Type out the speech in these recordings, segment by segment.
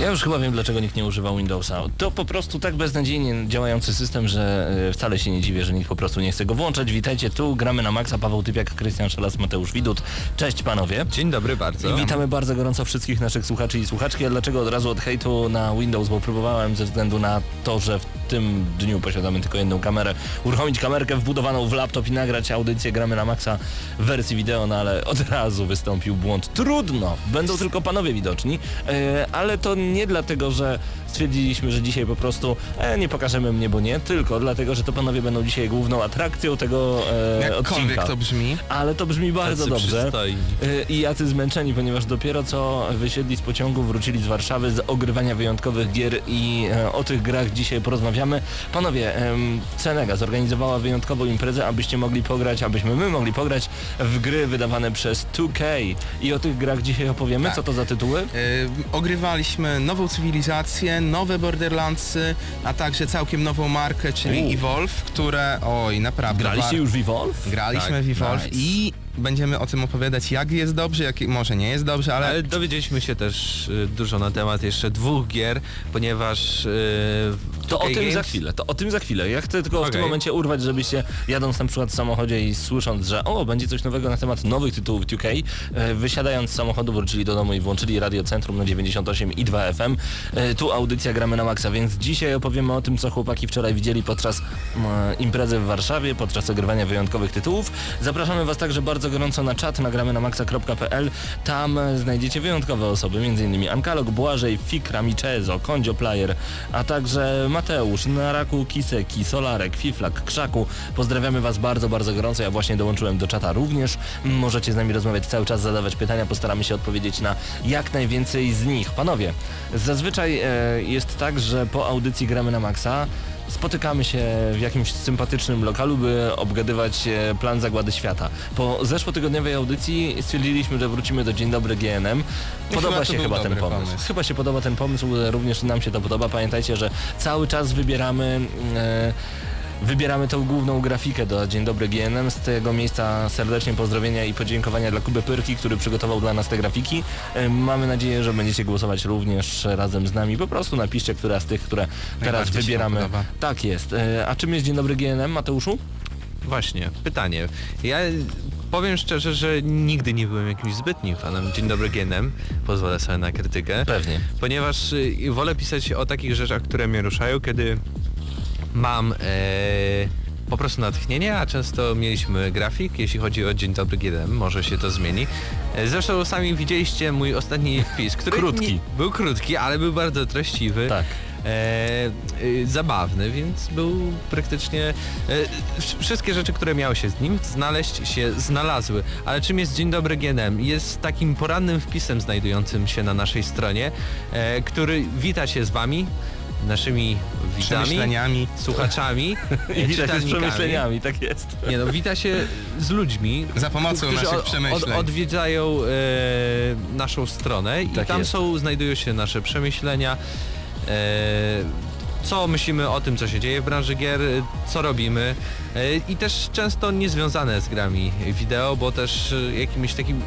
Ja już chyba wiem, dlaczego nikt nie używa Windowsa. To po prostu tak beznadziejnie działający system, że e, wcale się nie dziwię, że nikt po prostu nie chce go włączać. Witajcie tu, gramy na maksa. Paweł Typiak, Krystian Szelas, Mateusz Widut. Cześć panowie. Dzień dobry bardzo. I witamy bardzo gorąco wszystkich naszych słuchaczy i słuchaczki. A dlaczego od razu od hejtu na Windows? Bo próbowałem ze względu na to, że w tym dniu posiadamy tylko jedną kamerę, uruchomić kamerkę wbudowaną w laptop i nagrać audycję gramy na maksa w wersji wideo, no ale od razu wystąpił błąd. Trudno, będą tylko panowie widoczni, e, ale to nie dlatego, że stwierdziliśmy, że dzisiaj po prostu e, nie pokażemy mnie, bo nie, tylko dlatego, że to panowie będą dzisiaj główną atrakcją tego e, Jakkolwiek odcinka. to brzmi. Ale to brzmi bardzo Tacy dobrze. Y, I jacy zmęczeni, ponieważ dopiero co wysiedli z pociągu, wrócili z Warszawy z ogrywania wyjątkowych gier i e, o tych grach dzisiaj porozmawiamy. Panowie, em, Cenega zorganizowała wyjątkową imprezę, abyście mogli pograć, abyśmy my mogli pograć w gry wydawane przez 2K. I o tych grach dzisiaj opowiemy. Tak. Co to za tytuły? E, ogrywaliśmy nową cywilizację, nowe Borderlandsy, a także całkiem nową markę, czyli U. Evolve, które, oj, naprawdę... Graliście już w Evolve? Graliśmy Tak, w Evolve nice. i będziemy o tym opowiadać, jak jest dobrze, jak może nie jest dobrze, ale... Ale dowiedzieliśmy się też y, dużo na temat jeszcze dwóch gier, ponieważ y, To o 2K tym za Games- chwilę, to o tym za chwilę. Ja chcę tylko w tym momencie urwać, żebyście jadąc na przykład w samochodzie i słysząc, że o, będzie coś nowego na temat nowych tytułów 2K, e, wysiadając z samochodu wrócili do domu i włączyli Radio Centrum na 98 i 2 FM. E, Tu audycja gramy na maksa, więc dzisiaj opowiemy o tym, co chłopaki wczoraj widzieli podczas imprezy w Warszawie, podczas ogrywania wyjątkowych tytułów. Zapraszamy Was także bardzo gorąco na czat nagramy na maxa.pl. Tam e, znajdziecie wyjątkowe osoby, m.in. Ankalog, Błażej, Fikra, Michezo, Kondzio Player, a także Mateusz, Naraku, Kiseki, Solarek, Fiflak, Krzaku. Pozdrawiamy Was bardzo, bardzo gorąco. Ja właśnie dołączyłem do czata również. Możecie z nami rozmawiać cały czas, zadawać pytania. Postaramy się odpowiedzieć na jak najwięcej z nich. Panowie, zazwyczaj e, jest tak, że po audycji gramy na maksa. Spotykamy się w jakimś sympatycznym lokalu, by obgadywać e, plan zagłady świata. Po zeszłotygodniowej audycji stwierdziliśmy, że wrócimy do Dzień Dobry GNM. Podoba chyba się chyba ten pomysł. pomysł. Chyba się podoba ten pomysł, również nam się to podoba. Pamiętajcie, że cały czas wybieramy... E, Wybieramy tą główną grafikę do Dzień Dobry GNM. Z tego miejsca serdecznie pozdrowienia i podziękowania dla Kuby Pyrki, który przygotował dla nas te grafiki. E, Mamy nadzieję, że będziecie głosować również razem z nami. Po prostu napiszcie, która z tych, które teraz wybieramy. Tak jest. E, A czym jest Dzień Dobry GNM, Mateuszu? Właśnie, pytanie. Ja powiem szczerze, że nigdy nie byłem jakimś zbytnim fanem Dzień Dobry GNM, pozwolę sobie na krytykę. Pewnie. Ponieważ y, wolę pisać o takich rzeczach, które mnie ruszają, kiedy mam e, po prostu natchnienie, a często mieliśmy grafik, jeśli chodzi o Dzień Dobry GNM, może się to zmieni. E, Zresztą sami widzieliście mój ostatni wpis, który Krótki. Nie, był krótki, ale był bardzo treściwy. Tak. E, y, zabawny, więc był praktycznie e, wsz- wszystkie rzeczy, które miały się z nim znaleźć się znalazły. Ale czym jest Dzień Dobry GNM? Jest takim porannym wpisem znajdującym się na naszej stronie, e, który wita się z wami, naszymi widzami, słuchaczami, I e, widać z przemyśleniami, tak jest. Nie no, wita się z ludźmi, Za pomocą którzy naszych przemyśleń. Od, odwiedzają e, naszą stronę i Tak tam jest. są, znajdują się nasze przemyślenia, e, co myślimy o tym, co się dzieje w branży gier, co robimy e, i też często niezwiązane z grami wideo, bo też jakimś takim...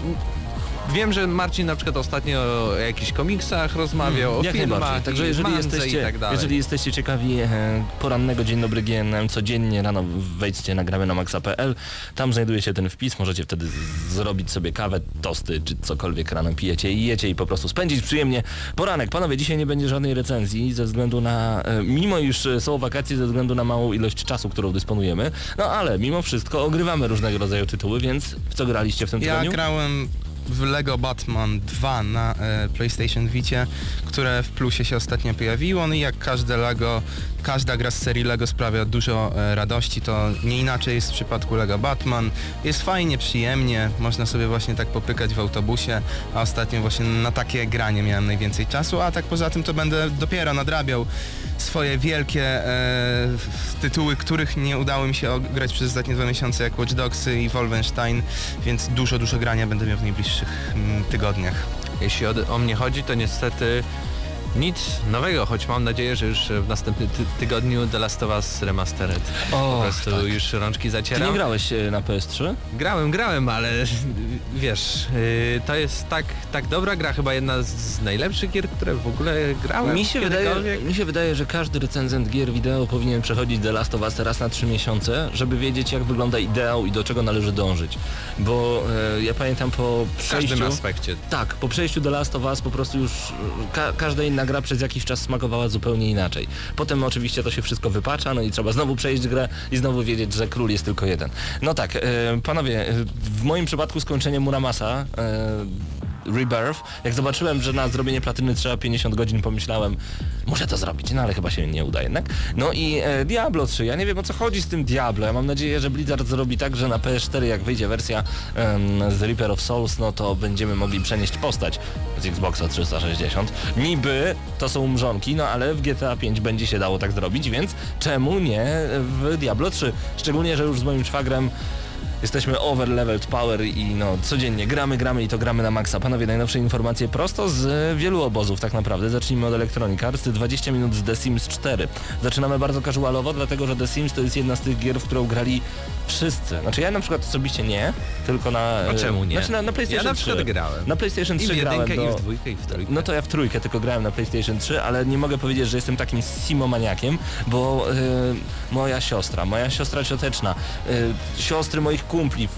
Wiem, że Marcin na przykład ostatnio o jakichś komiksach rozmawiał, o Jak filmach, najbardziej. Także jeżeli jesteście, i tak dalej. jeżeli jesteście ciekawi e, porannego Dzień Dobry GNM, codziennie rano wejdźcie na gramy na maxa.pl, tam znajduje się ten wpis, możecie wtedy z- zrobić sobie kawę, tosty czy cokolwiek rano pijecie i jecie i po prostu spędzić przyjemnie poranek. Panowie, dzisiaj nie będzie żadnej recenzji ze względu na, e, mimo iż e, są wakacje, ze względu na małą ilość czasu, którą dysponujemy, no ale mimo wszystko ogrywamy różnego rodzaju tytuły, więc w co graliście w tym Ja tygodniu? grałem w Lego Batman 2 na e, PlayStation Vicie, które w plusie się ostatnio pojawiło. No i jak każde Lego, każda gra z serii Lego sprawia dużo e, radości, to nie inaczej jest w przypadku Lego Batman. Jest fajnie, przyjemnie, można sobie właśnie tak popykać w autobusie, a ostatnio właśnie na takie granie miałem najwięcej czasu, a tak poza tym to będę dopiero nadrabiał swoje wielkie e, tytuły, których nie udało mi się grać przez ostatnie dwa miesiące, jak Watch Dogsy i Wolfenstein, więc dużo, dużo grania będę miał w najbliższych mm, tygodniach. Jeśli o, o mnie chodzi, to niestety nic nowego, choć mam nadzieję, że już w następnym ty tygodniu The Last of Us Remastered. po Och, prostu tak. już rączki Ty zacieram. nie grałeś e, na PS3? Grałem, grałem, ale wiesz, yy, to jest tak, tak dobra gra, chyba jedna z najlepszych gier, które w ogóle grałem. Mi się, wydaje, mi się wydaje, że każdy recenzent gier wideo powinien przechodzić The Last of Us raz na trzy miesiące, żeby wiedzieć jak wygląda ideał i do czego należy dążyć. Bo e, ja pamiętam po W przejściu... każdym aspekcie. Tak, po przejściu The Last of Us po prostu już e, ka każda inna gra przez jakiś czas smakowała zupełnie inaczej. Potem oczywiście to się wszystko wypacza, no i trzeba znowu przejść grę i znowu wiedzieć, że król jest tylko jeden. No tak, e, panowie, e, w moim przypadku skończenie Muramasa e, Rebirth, jak zobaczyłem, że na zrobienie platyny trzeba 50 godzin, pomyślałem, muszę to zrobić, no ale chyba się nie uda jednak. No i e, Diablo 3, ja nie wiem o co chodzi z tym Diablo, ja mam nadzieję, że Blizzard zrobi tak, że na PS4 jak wyjdzie wersja em, z Reaper of Souls, no to będziemy mogli przenieść postać z Xboxa 360. Niby to są mrzonki, no ale w GTA 5 będzie się dało tak zrobić, więc czemu nie w Diablo 3? Szczególnie, że już z moim szwagrem Jesteśmy over leveled power i no codziennie gramy, gramy i to gramy na maksa. Panowie, najnowsze informacje prosto z wielu obozów tak naprawdę. Zacznijmy od Electronic Arts, 20 minut z The Sims 4. Zaczynamy bardzo casualowo, dlatego że The Sims to jest jedna z tych gier, w którą grali wszyscy. Znaczy ja na przykład osobiście nie, tylko na... A czemu nie? Znaczy na, na PlayStation Ja na 3. przykład grałem. Na PlayStation I 3 w grałem do... i w dwójkę, i w trójkę. No to ja w trójkę tylko grałem na PlayStation 3, ale nie mogę powiedzieć, że jestem takim simomaniakiem, bo y, moja siostra, moja siostra cioteczna, y, siostry moich kumpli,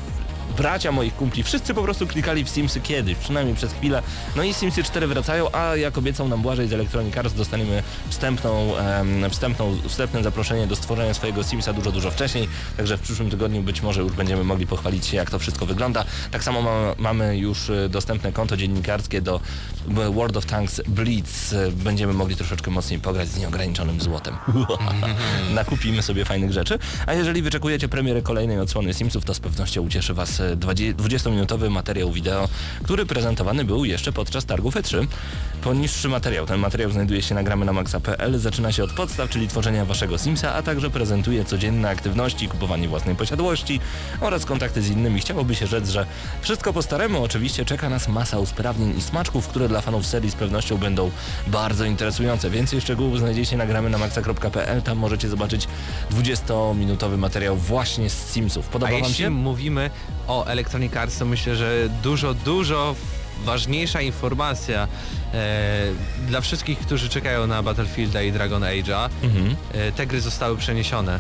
bracia moich kumpli, wszyscy po prostu klikali w Simsy kiedyś, przynajmniej przez chwilę. No i Simsy 4 wracają, a jak obiecał nam Błażej z Electronic Arts dostaniemy wstępną, wstępną, wstępne zaproszenie do stworzenia swojego Simsa dużo, dużo wcześniej, także w przyszłym tygodniu być może już będziemy mogli pochwalić się jak to wszystko wygląda. Tak samo ma, mamy już y, dostępne konto dziennikarskie do World of Tanks Blitz. Będziemy mogli troszeczkę mocniej pograć z nieograniczonym złotem. Nakupimy sobie fajnych rzeczy. A jeżeli wyczekujecie premiery kolejnej odsłony Simsów, to z pewnością ucieszy Was 20-minutowy materiał wideo, który prezentowany był jeszcze podczas targów E3. Poniższy materiał, ten materiał znajduje się na gramy na maxa.pl, zaczyna się od podstaw, czyli tworzenia Waszego Simsa, a także prezentuje codzienne aktywności, kupowanie własnej posiadłości oraz kontakty z innymi. Chciałoby się rzec, że wszystko po staremu. Oczywiście czeka nas masa usprawnień i smaczków, które dla fanów serii z pewnością będą bardzo interesujące. Więcej szczegółów znajdziecie na gramy na maxa.pl, tam możecie zobaczyć 20-minutowy materiał właśnie z Simsów. A Podoba Wam jeśli się? mówimy o Electronic Arts, to myślę, że dużo, dużo ważniejsza informacja e, dla wszystkich, którzy czekają na Battlefielda i Dragon Age'a. Mhm. E, te gry zostały przeniesione.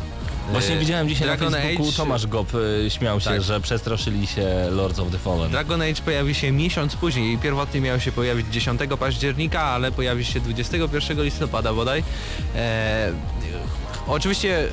Właśnie E, widziałem dzisiaj Dragon na Facebooku, Age, Tomasz Gop y, śmiał się, Tak. że przestraszyli się Lords of the Fallen. Dragon Age pojawi się miesiąc później. Pierwotnie miał się pojawić 10 października, ale pojawi się 21 listopada bodaj. E, oczywiście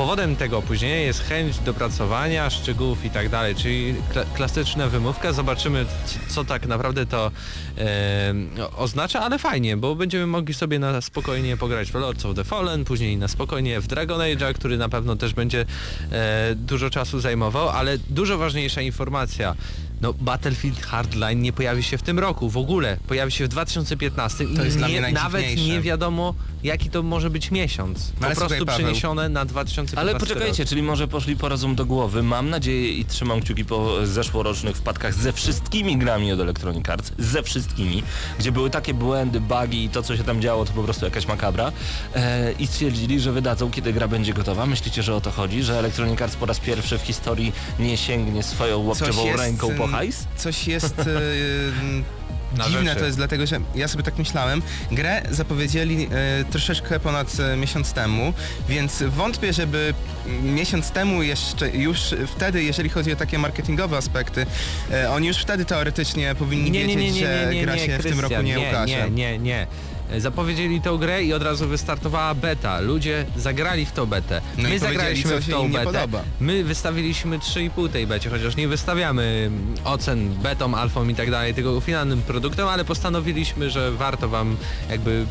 powodem tego opóźnienia jest chęć dopracowania szczegółów i tak dalej, czyli kla klasyczna wymówka. Zobaczymy, co tak naprawdę to e, oznacza, ale fajnie, bo będziemy mogli sobie na spokojnie pograć w Lords of the Fallen, później na spokojnie w Dragon Age'a, który na pewno też będzie e, dużo czasu zajmował, ale dużo ważniejsza informacja. No, Battlefield Hardline nie pojawi się w tym roku w ogóle. Pojawi się w 2015 To jest i nie, nawet nie wiadomo jaki to może być miesiąc. Po ale prostu słuchaj, Paweł. przeniesione na 2015 Ale poczekajcie, czyli może poszli po rozum do głowy. Mam nadzieję i trzymam kciuki po zeszłorocznych wpadkach ze wszystkimi grami od Electronic Arts, ze wszystkimi, gdzie były takie błędy, bugi i to co się tam działo to po prostu jakaś makabra e, i stwierdzili, że wydadzą kiedy gra będzie gotowa. Myślicie, że o to chodzi, że Electronic Arts po raz pierwszy w historii nie sięgnie swoją łapczewą ręką po ym, hajs? Coś jest ym, Na dziwne rzeczy. to jest dlatego, że ja sobie tak myślałem. Grę zapowiedzieli e, troszeczkę ponad e, miesiąc temu, więc wątpię, żeby miesiąc temu jeszcze, już wtedy, jeżeli chodzi o takie marketingowe aspekty, e, oni już wtedy teoretycznie powinni wiedzieć, że gra się w tym roku nie, ukaże. Nie, nie, nie. E, Zapowiedzieli tą grę i od razu wystartowała beta. Ludzie zagrali w tą betę. No My zagraliśmy w tą betę. My wystawiliśmy 3,5 tej becie, chociaż nie wystawiamy ocen betom, alfom i tak dalej, tylko finalnym produktem, ale postanowiliśmy, że warto wam jakby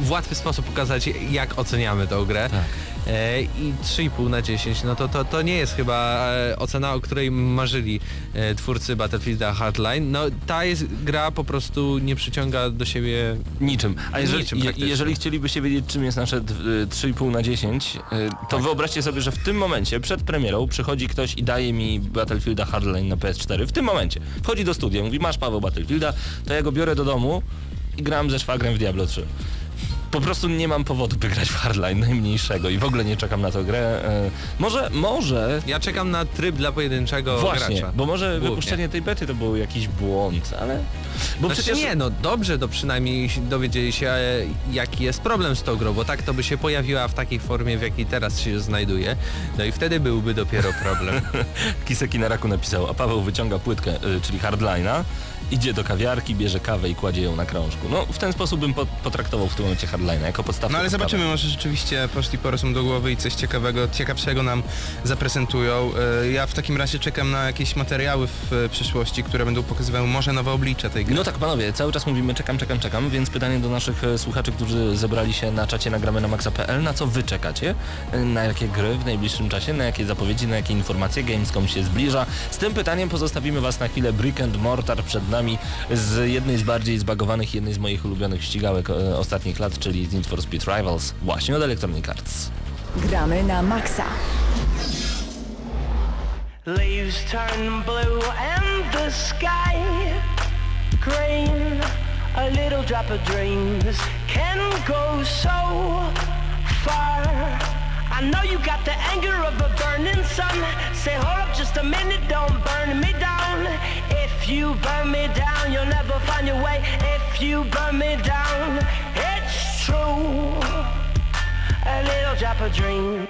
w łatwy sposób pokazać, jak oceniamy tą grę. Tak. E, I 3,5 na 10, no to, to, to nie jest chyba e, ocena, o której marzyli e, twórcy Battlefielda Hardline. No ta jest gra po prostu nie przyciąga do siebie Niczym. A jeżeli, Niczym je, jeżeli chcielibyście wiedzieć, czym jest nasze d- y, 3,5 na 10, y, Tak. to wyobraźcie sobie, że w tym momencie, przed premierą, przychodzi ktoś i daje mi Battlefielda Hardline na PS4. W tym momencie. Wchodzi do studia, mówi, masz Paweł Battlefielda, to ja go biorę do domu i gram ze szwagrem w Diablo 3. Po prostu nie mam powodu, by grać w Hardline, najmniejszego i w ogóle nie czekam na tę grę. E, może, może... Ja czekam na tryb dla pojedynczego Właśnie, gracza. bo może Głównie. wypuszczenie tej bety to był jakiś błąd, ale... Bo Znaczy przecież... nie, no dobrze, to przynajmniej dowiedzieli się e, jaki jest problem z tą grą, bo tak to by się pojawiła w takiej formie, w jakiej teraz się znajduje, no i wtedy byłby dopiero problem. Kiseki na raku napisał, a Paweł wyciąga płytkę, y, czyli hardline'a, idzie do kawiarki, bierze kawę i kładzie ją na krążku. No w ten sposób bym po, potraktował w tym momencie hardline'a jako podstawę. No ale zobaczymy, może rzeczywiście poszli po rozum do głowy i coś ciekawego, ciekawszego nam zaprezentują. E, Ja w takim razie czekam na jakieś materiały w e, przyszłości, które będą pokazywały może nowe oblicze tej gry. No tak panowie, cały czas mówimy czekam, czekam, czekam, więc pytanie do naszych e, słuchaczy, którzy zebrali się na czacie nagramy na maxa.pl, na co wy czekacie? Na jakie gry w najbliższym czasie, na jakie zapowiedzi, na jakie informacje Gamescom się zbliża? Z tym pytaniem pozostawimy was na chwilę Brick and Mortar przed nami z jednej z bardziej zbagowanych, jednej z moich ulubionych ścigałek e, ostatnich lat, czyli z Need for Speed Rivals, właśnie od Electronic Arts. Gramy na maksa. Leaves turn blue and the sky green. A little drop of dreams can go so far. I know you got the anger of a burning sun. Say, hold up just a minute, don't burn me down. If you burn me down, you'll never find your way. If you burn me down, it's true. A little drop of dream.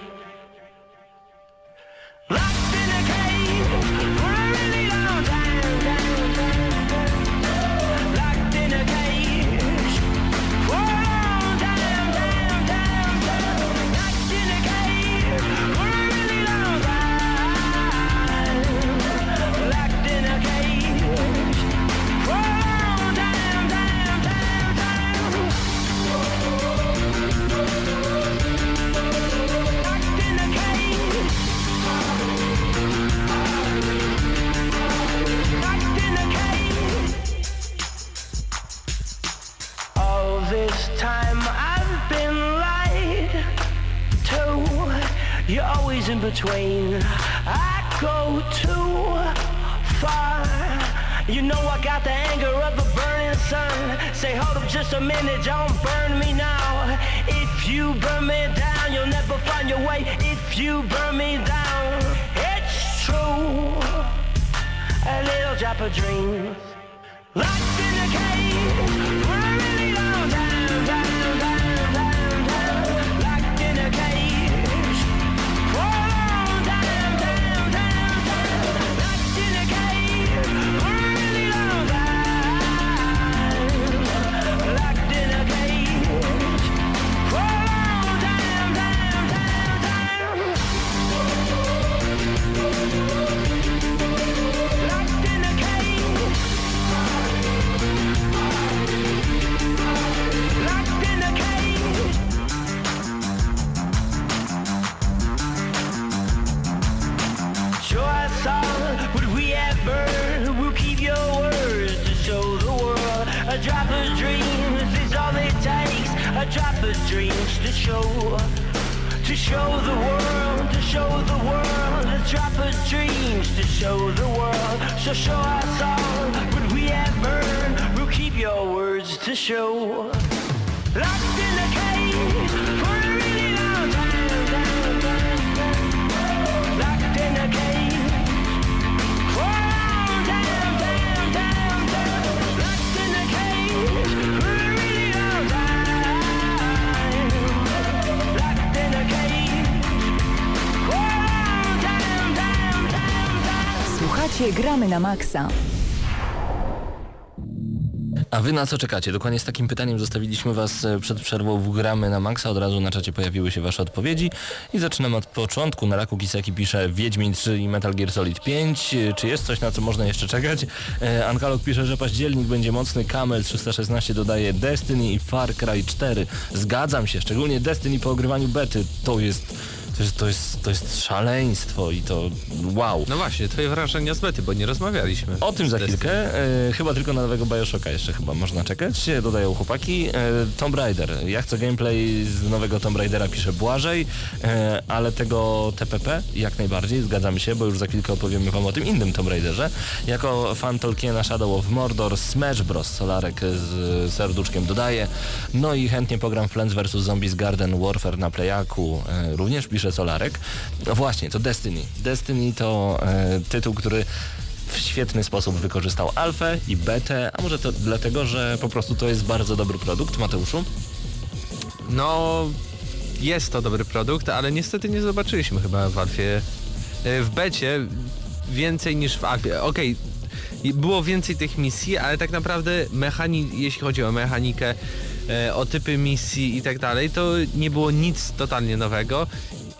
Gramy na maksa. A wy na co czekacie? Dokładnie z takim pytaniem zostawiliśmy was e, przed przerwą w Gramy na Maxa. Od razu na czacie pojawiły się wasze odpowiedzi. I zaczynamy od początku. Na raku Kisaki pisze Wiedźmin 3 i Metal Gear Solid 5. E, Czy jest coś, na co można jeszcze czekać? E, Ankalog pisze, że październik będzie mocny. Kamel 316 dodaje Destiny i Far Cry 4. Zgadzam się, szczególnie Destiny po ogrywaniu bety. To jest... To jest, to, jest, to jest szaleństwo i to wow. No właśnie, twoje wrażenia z bety, bo nie rozmawialiśmy. O tym za chwilkę. E, chyba tylko na nowego Bioshocka jeszcze chyba można czekać. E, Dodają chłopaki. E, Tomb Raider. Ja chcę gameplay z nowego Tomb Raidera pisze Błażej, e, ale tego TPP jak najbardziej, zgadzamy się, bo już za chwilkę opowiemy wam o tym innym Tomb Raiderze. Jako fan Tolkiena Shadow of Mordor, Smash Bros. Solarek z serduszkiem dodaje. No i chętnie pogram w Plants vs. Zombies Garden Warfare na Playaku. E, również pisze Solarek. No właśnie, to Destiny. Destiny to e, tytuł, który w świetny sposób wykorzystał alfę i betę, a może to dlatego, że po prostu to jest bardzo dobry produkt, Mateuszu? No, jest to dobry produkt, ale niestety nie zobaczyliśmy chyba w Alfie. e, W becie więcej niż w Alfie. Okej, i było więcej tych misji, ale tak naprawdę mechani, jeśli chodzi o mechanikę, e, o typy misji i tak dalej, to nie było nic totalnie nowego.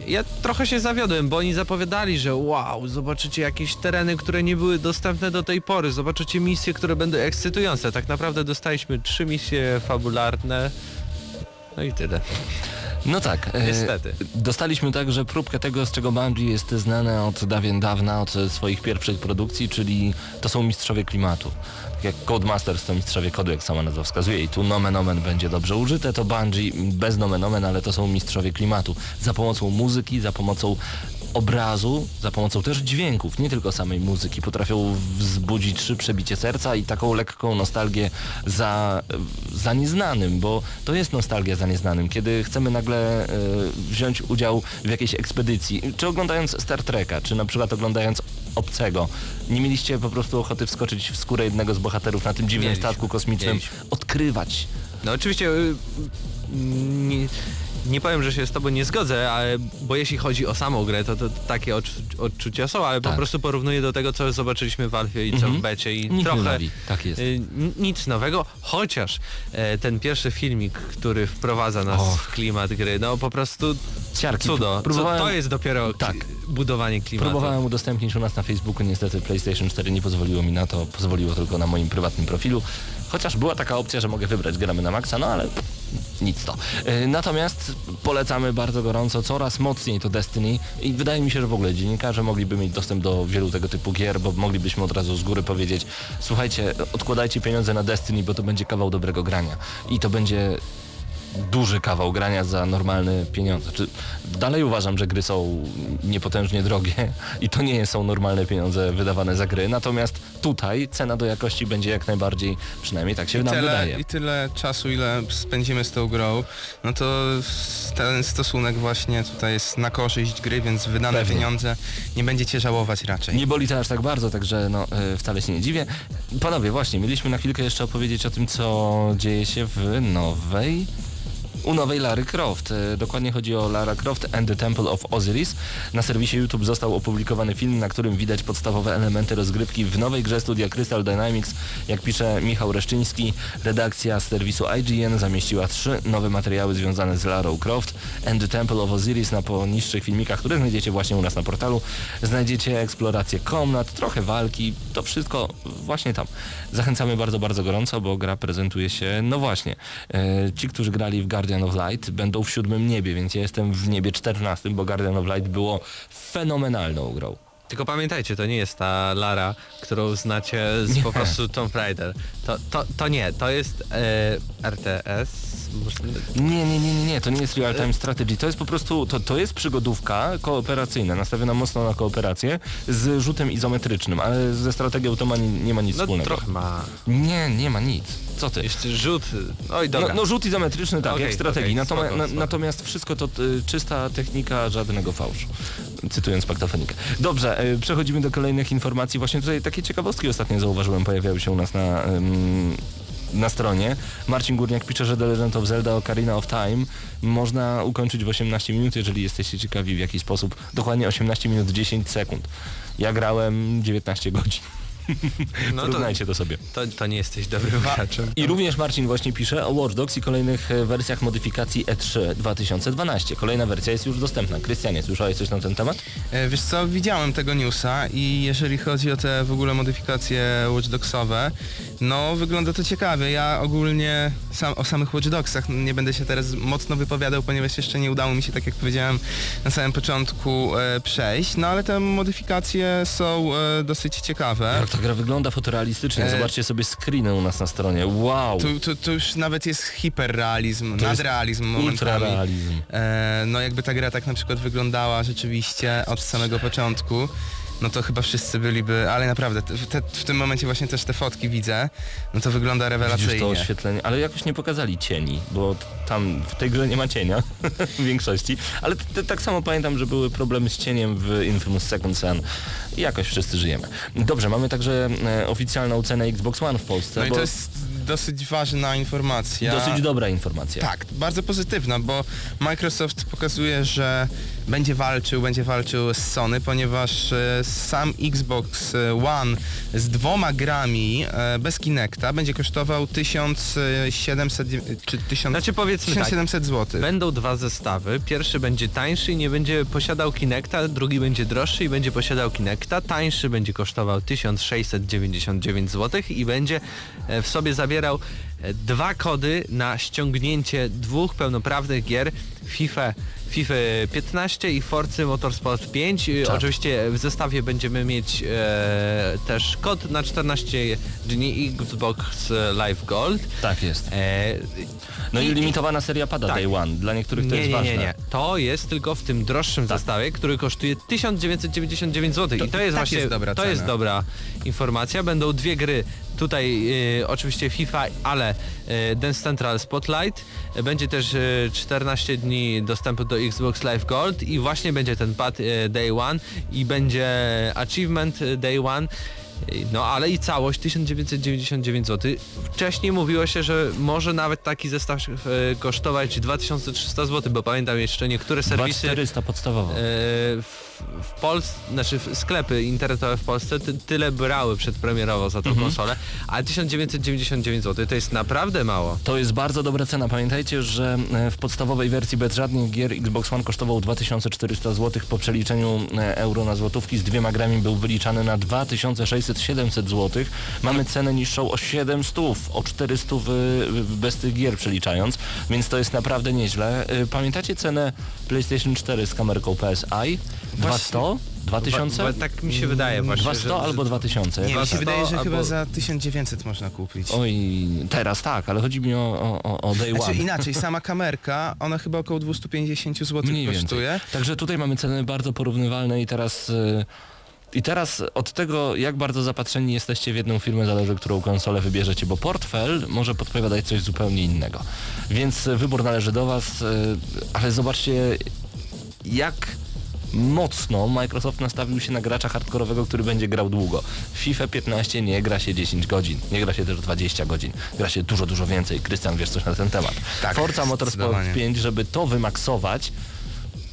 Ja trochę się zawiodłem, bo oni zapowiadali, że wow, zobaczycie jakieś tereny, które nie były dostępne do tej pory, zobaczycie misje, które będą ekscytujące. Tak naprawdę dostaliśmy trzy misje fabularne, no i tyle. No tak. e, Niestety. Dostaliśmy także próbkę tego, z czego Bungie jest znane od dawien dawna, od swoich pierwszych produkcji, czyli to są mistrzowie klimatu. Tak jak Codemasters to mistrzowie kodu, jak sama nazwa wskazuje i tu nomen omen będzie dobrze użyte, to Bungie bez nomen omen, ale to są mistrzowie klimatu. Za pomocą muzyki, za pomocą obrazu, za pomocą też dźwięków, nie tylko samej muzyki, potrafią wzbudzić szybsze bicie serca i taką lekką nostalgię za, za nieznanym, bo to jest nostalgia za nieznanym, kiedy chcemy nagle e, wziąć udział w jakiejś ekspedycji, czy oglądając Star Treka, czy na przykład oglądając Obcego. Nie mieliście po prostu ochoty wskoczyć w skórę jednego z bohaterów na tym dziwnym statku kosmicznym, mieliśmy. odkrywać. No oczywiście y, nie, nie powiem, że się z tobą nie zgodzę, ale bo jeśli chodzi o samą grę, to, to takie odczu odczucia są, ale Tak. po prostu porównuję do tego, co zobaczyliśmy w Alfie i co Mhm. w becie i Nikt trochę tak jest. y, nic nowego, chociaż e, ten pierwszy filmik, który wprowadza nas Och. w klimat gry, no po prostu Ciarki. cudo. Próbowałem- to jest dopiero tak. budowanie klimatu. Próbowałem udostępnić u nas na Facebooku, niestety PlayStation 4 nie pozwoliło mi na to, pozwoliło tylko na moim prywatnym profilu. Chociaż była taka opcja, że mogę wybrać gramy na maksa, no ale nic to. Yy, Natomiast polecamy bardzo gorąco, coraz mocniej to Destiny i wydaje mi się, że w ogóle dziennikarze mogliby mieć dostęp do wielu tego typu gier, bo moglibyśmy od razu z góry powiedzieć słuchajcie, odkładajcie pieniądze na Destiny, bo to będzie kawał dobrego grania. I to będzie duży kawał grania za normalne pieniądze. Czy dalej uważam, że gry są niepotężnie drogie i to nie są normalne pieniądze wydawane za gry, natomiast tutaj cena do jakości będzie jak najbardziej, przynajmniej tak się I nam tyle, wydaje. I tyle czasu, ile spędzimy z tą grą, no to ten stosunek właśnie tutaj jest na korzyść gry, więc wydane Pewnie. pieniądze nie będziecie żałować raczej. Nie boli to aż tak bardzo, także no, e, wcale się nie dziwię. Panowie, właśnie, mieliśmy na chwilkę jeszcze opowiedzieć o tym, co dzieje się w nowej... U nowej Lary Croft. E, Dokładnie chodzi o Lara Croft and the Temple of Osiris. Na serwisie YouTube został opublikowany film, na którym widać podstawowe elementy rozgrywki w nowej grze studia Crystal Dynamics. Jak pisze Michał Reszczyński, redakcja z serwisu IGN zamieściła trzy nowe materiały związane z Larą Croft and the Temple of Osiris na poniższych filmikach, które znajdziecie właśnie u nas na portalu. Znajdziecie eksplorację komnat, trochę walki, to wszystko właśnie tam. Zachęcamy bardzo, bardzo gorąco, bo gra prezentuje się, no właśnie, e, ci, którzy grali w Guardian of Light będą w siódmym niebie, więc ja jestem w niebie 14, bo Guardian of Light było fenomenalną grą. Tylko pamiętajcie, to nie jest ta Lara, którą znacie z Nie. po prostu Tomb Raider. To, to, to nie, to jest e, RTS. Nie, nie, nie, nie, nie, to nie jest real time strategy, to jest po prostu, to, to jest przygodówka kooperacyjna, nastawiona mocno na kooperację z rzutem izometrycznym, ale ze strategią to ma, ni- nie ma nic No wspólnego. trochę ma. Nie, nie ma nic. Co ty? Jeszcze rzut. Oj, dobra. No, no rzut izometryczny tak, Okej, jak w strategii. Natoma- spoko, spoko. natomiast wszystko to y, czysta technika, żadnego fałszu. Cytując paktofonikę. Dobrze, y, przechodzimy do kolejnych informacji. Właśnie tutaj takie ciekawostki ostatnio zauważyłem, pojawiały się u nas na, ym, na stronie. Marcin Górniak pisze, że The Legend of Zelda Ocarina of Time można ukończyć w 18 minut, jeżeli jesteście ciekawi w jaki sposób. Dokładnie 18 minut 10 sekund. Ja grałem 19 godzin. No to, Porównajcie to sobie. to, to nie jesteś dobrym graczem. I również Marcin właśnie pisze o Watch Dogs i kolejnych e, wersjach modyfikacji E3 2012. Kolejna wersja jest już dostępna. Krystianie, słyszałeś coś na ten temat? E, Wiesz co, widziałem tego newsa i jeżeli chodzi o te w ogóle modyfikacje Watch Dogsowe, no wygląda to ciekawie. Ja ogólnie sam, o samych Watch Dogsach nie będę się teraz mocno wypowiadał, ponieważ jeszcze nie udało mi się, tak jak powiedziałem na samym początku, e, przejść, no ale te modyfikacje są e, dosyć ciekawe. Ta gra wygląda fotorealistycznie. E, Zobaczcie sobie screeny u nas na stronie. Wow! Tu już nawet jest hiperrealizm, jest nadrealizm momentami. Ultrarealizm. E, no jakby ta gra tak na przykład wyglądała rzeczywiście od samego początku, no to chyba wszyscy byliby, ale naprawdę te, w tym momencie właśnie też te fotki widzę, no to wygląda Widzisz to rewelacyjnie. oświetlenie, ale jakoś nie pokazali cieni, bo tam w tej grze nie ma cienia w większości, ale tak samo pamiętam, że były problemy z cieniem w Infamous Second Son i jakoś wszyscy żyjemy. Dobrze, mamy także e, oficjalną cenę Xbox One w Polsce, No i to jest dosyć ważna informacja. dosyć dobra informacja. Tak, bardzo pozytywna, bo Microsoft pokazuje, że będzie walczył, będzie walczył z Sony, ponieważ e, sam Xbox One z dwoma grami e, bez Kinecta będzie kosztował 1700 czy 1000, Znaczy powiedzmy tak, 1700 zł. Będą dwa zestawy. Pierwszy będzie tańszy i nie będzie posiadał Kinecta, drugi będzie droższy i będzie posiadał Kinecta. Tańszy będzie kosztował 1699 zł i będzie e, w sobie zawierał dwa kody na ściągnięcie dwóch pełnoprawnych gier FIFA FIFA 15 i Forcy Motorsport 5. E, Tak. Oczywiście w zestawie będziemy mieć e, też kod na 14 dni Xbox Live Gold. Tak jest. E, No i limitowana seria pada Tak. Day One. Dla niektórych to nie, jest nie, ważne. nie, nie. To jest tylko w tym droższym Tak. zestawie, który kosztuje 1999 zł. To I to i jest tak właśnie jest dobra to cena. jest dobra informacja. Będą dwie gry. Tutaj y, oczywiście FIFA, ale y, Dance Central Spotlight. Będzie też y, 14 dni dostępu do Xbox Live Gold i właśnie będzie ten pad y, Day One i będzie Achievement y, Day One. No ale i całość 1999 zł. Wcześniej mówiło się, że może nawet taki zestaw e, kosztować 2300 zł, bo pamiętam jeszcze niektóre serwisy 2400 podstawowo. e, w, w Polsce, znaczy sklepy internetowe w Polsce ty, tyle brały przedpremierowo za tą Mhm. konsolę, a 1999 zł to jest naprawdę mało. To jest bardzo dobra cena. Pamiętajcie, że e, w podstawowej wersji bez żadnych gier Xbox One kosztował 2400 zł. Po przeliczeniu e, euro na złotówki z dwiema grami był wyliczany na 2600-700 zł. Mamy cenę niższą o 700, o 400 w, w bez tych gier przeliczając, więc to jest naprawdę nieźle. E, Pamiętacie cenę PlayStation 4 z kamerką PSI? 200? 2000? Bo, bo tak mi się wydaje właśnie, 200 że, albo 2000? Nie, mi się 200 wydaje, że albo- chyba za 1900 można kupić. Oj, teraz tak, ale chodzi mi o, o, o Day One. Znaczy inaczej, sama kamerka, ona chyba około 250 zł Mniej kosztuje. więcej. Także tutaj mamy ceny bardzo porównywalne i teraz... y, I teraz od tego, jak bardzo zapatrzeni jesteście w jedną firmę, zależy, którą konsolę wybierzecie, bo portfel może podpowiadać coś zupełnie innego. Więc y, wybór należy do Was, y, ale zobaczcie, jak mocno Microsoft nastawił się na gracza hardkorowego, który będzie grał długo. W FIFA 15 nie gra się 10 godzin, nie gra się też 20 godzin. Gra się dużo, dużo więcej. Krystian, wiesz coś na ten temat. Tak, Forza Motorsport zdecydowanie. 5, żeby to wymaksować,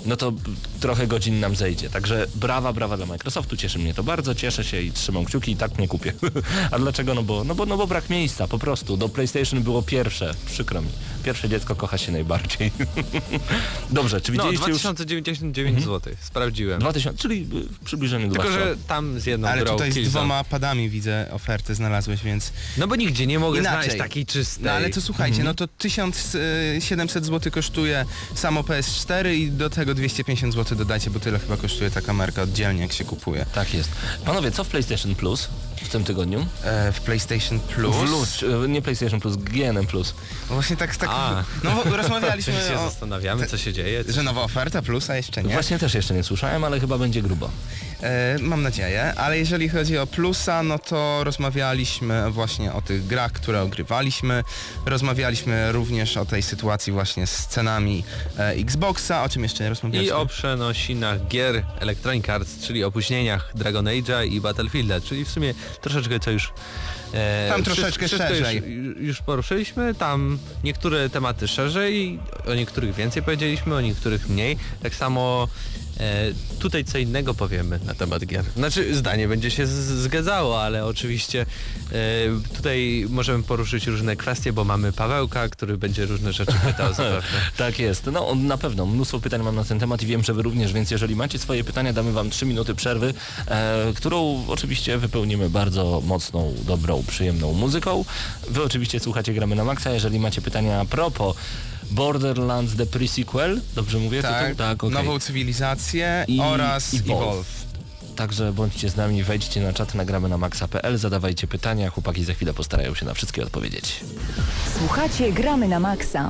no to trochę godzin nam zejdzie. Także brawa, brawa dla Microsoftu, cieszy mnie to bardzo, cieszę się i trzymam kciuki i tak mnie kupię. A dlaczego? No bo, no, bo, no bo brak miejsca, po prostu. Do PlayStation było pierwsze, przykro mi. Pierwsze dziecko kocha się najbardziej. Dobrze, czy No, widzieliście już... 2099 zł, sprawdziłem. 2000, czyli w przybliżeniu Tylko, 200. że tam z jedną Ale tutaj z dwoma padami widzę oferty znalazłeś, więc No bo nigdzie nie mogę Inaczej. znaleźć takiej czystej. No ale to słuchajcie, Mhm. no to 1700 zł kosztuje samo PS4 i do tego 250 zł dodajcie, bo tyle chyba kosztuje ta kamerka oddzielnie jak się kupuje. Tak jest. Panowie, co w PlayStation Plus w tym tygodniu? E, w PlayStation Plus. Plus, y, nie PlayStation Plus, GNM Plus. No Właśnie tak, tak A. no bo rozmawialiśmy się o, zastanawiamy, co się dzieje. że nowa oferta Plus, a jeszcze nie. Właśnie też jeszcze nie słyszałem, ale chyba będzie grubo. E, mam nadzieję, ale jeżeli chodzi o plusa, no to rozmawialiśmy właśnie o tych grach, które ogrywaliśmy. Rozmawialiśmy również o tej sytuacji właśnie z cenami e, Xboxa, o czym jeszcze nie I rozmawialiśmy. o przenosinach gier Electronic Arts, czyli opóźnieniach Dragon Age'a i Battlefielda, czyli w sumie troszeczkę co już... E, Tam troszeczkę szerzej. Już, już poruszyliśmy, tam niektóre tematy szerzej, o niektórych więcej powiedzieliśmy, o niektórych mniej. Tak samo E, tutaj co innego powiemy na temat gier. Znaczy zdanie będzie się zgadzało, ale oczywiście e, tutaj możemy poruszyć różne kwestie, bo mamy Pawełka, który będzie różne rzeczy pytał zapewne. Tak jest. No na pewno. Mnóstwo pytań mam na ten temat i wiem, że wy również, więc jeżeli macie swoje pytania, damy wam 3 minuty przerwy, e, którą oczywiście wypełnimy bardzo mocną, dobrą, przyjemną muzyką. Wy oczywiście słuchacie Gramy na Maxa. Jeżeli macie pytania a propos Borderlands The Pre-Sequel, dobrze mówię? Tak, tytuł? tak okej. nową cywilizację I oraz Evolve. Evolve. Także bądźcie z nami, wejdźcie na czat, nagramy na maxa.pl, zadawajcie pytania, chłopaki za chwilę postarają się na wszystkie odpowiedzieć. Słuchacie Gramy na Maxa.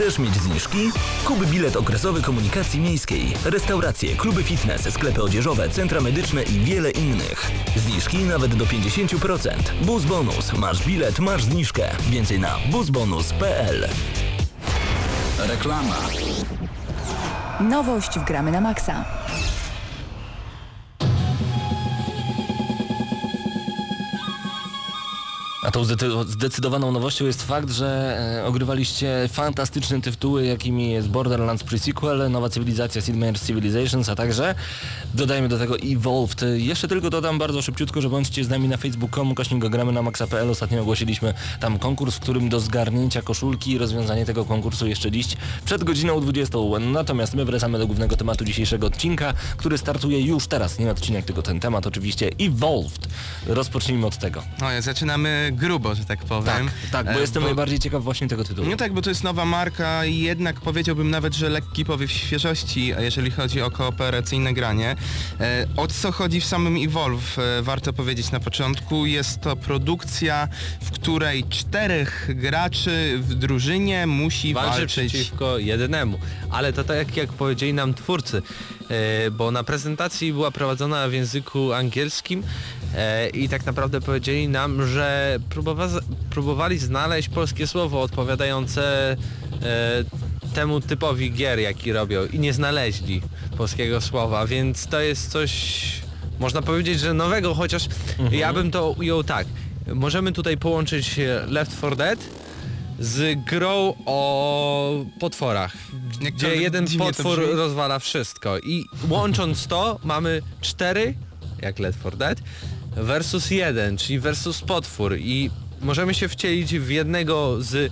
Chcesz mieć zniżki? Kup bilet okresowy komunikacji miejskiej, restauracje, kluby fitness, sklepy odzieżowe, centra medyczne i wiele innych. Zniżki nawet do 50%. Bus Bonus. Masz bilet, masz zniżkę. Więcej na busbonus.pl Reklama. Nowość w Gramy na Maxa. Tą zdecy- zdecydowaną nowością jest fakt, że e, ogrywaliście fantastyczne tytuły, jakimi jest Borderlands Pre-Sequel, Nowa Cywilizacja, Sid Meier's Civilizations, a także dodajmy do tego Evolved. Jeszcze tylko dodam bardzo szybciutko, że bądźcie z nami na facebooku, kośnik gramy na maxa.pl. Ostatnio ogłosiliśmy tam konkurs, w którym do zgarnięcia koszulki i rozwiązanie tego konkursu jeszcze dziś przed godziną 20. Natomiast my wracamy do głównego tematu dzisiejszego odcinka, który startuje już teraz, nie odcinek, tylko ten temat oczywiście Evolved. Rozpocznijmy od tego. No, zaczynamy grubo, że tak powiem. Tak, tak, bo E, jestem najbardziej ciekaw właśnie tego tytułu. No tak, bo to jest nowa marka i jednak powiedziałbym nawet, że lekki powiew świeżości, jeżeli chodzi o kooperacyjne granie. E, o co chodzi w samym Evolve, e, warto powiedzieć na początku. Jest to produkcja, w której czterech graczy w drużynie musi walczy walczyć. przeciwko jedynemu. Ale to tak jak powiedzieli nam twórcy, bo na prezentacji była prowadzona w języku angielskim i tak naprawdę powiedzieli nam, że próbowa próbowali znaleźć polskie słowo odpowiadające e, temu typowi gier, jaki robią. I nie znaleźli polskiego słowa, więc to jest coś, można powiedzieć, że nowego, chociaż ja bym to ujął tak. Możemy tutaj połączyć e, Left 4 Dead z grą o potworach, gdzie jeden potwór rozwala wszystko. I łącząc to mamy cztery, jak Left 4 Dead, versus jeden, czyli versus potwór i możemy się wcielić w jednego z e,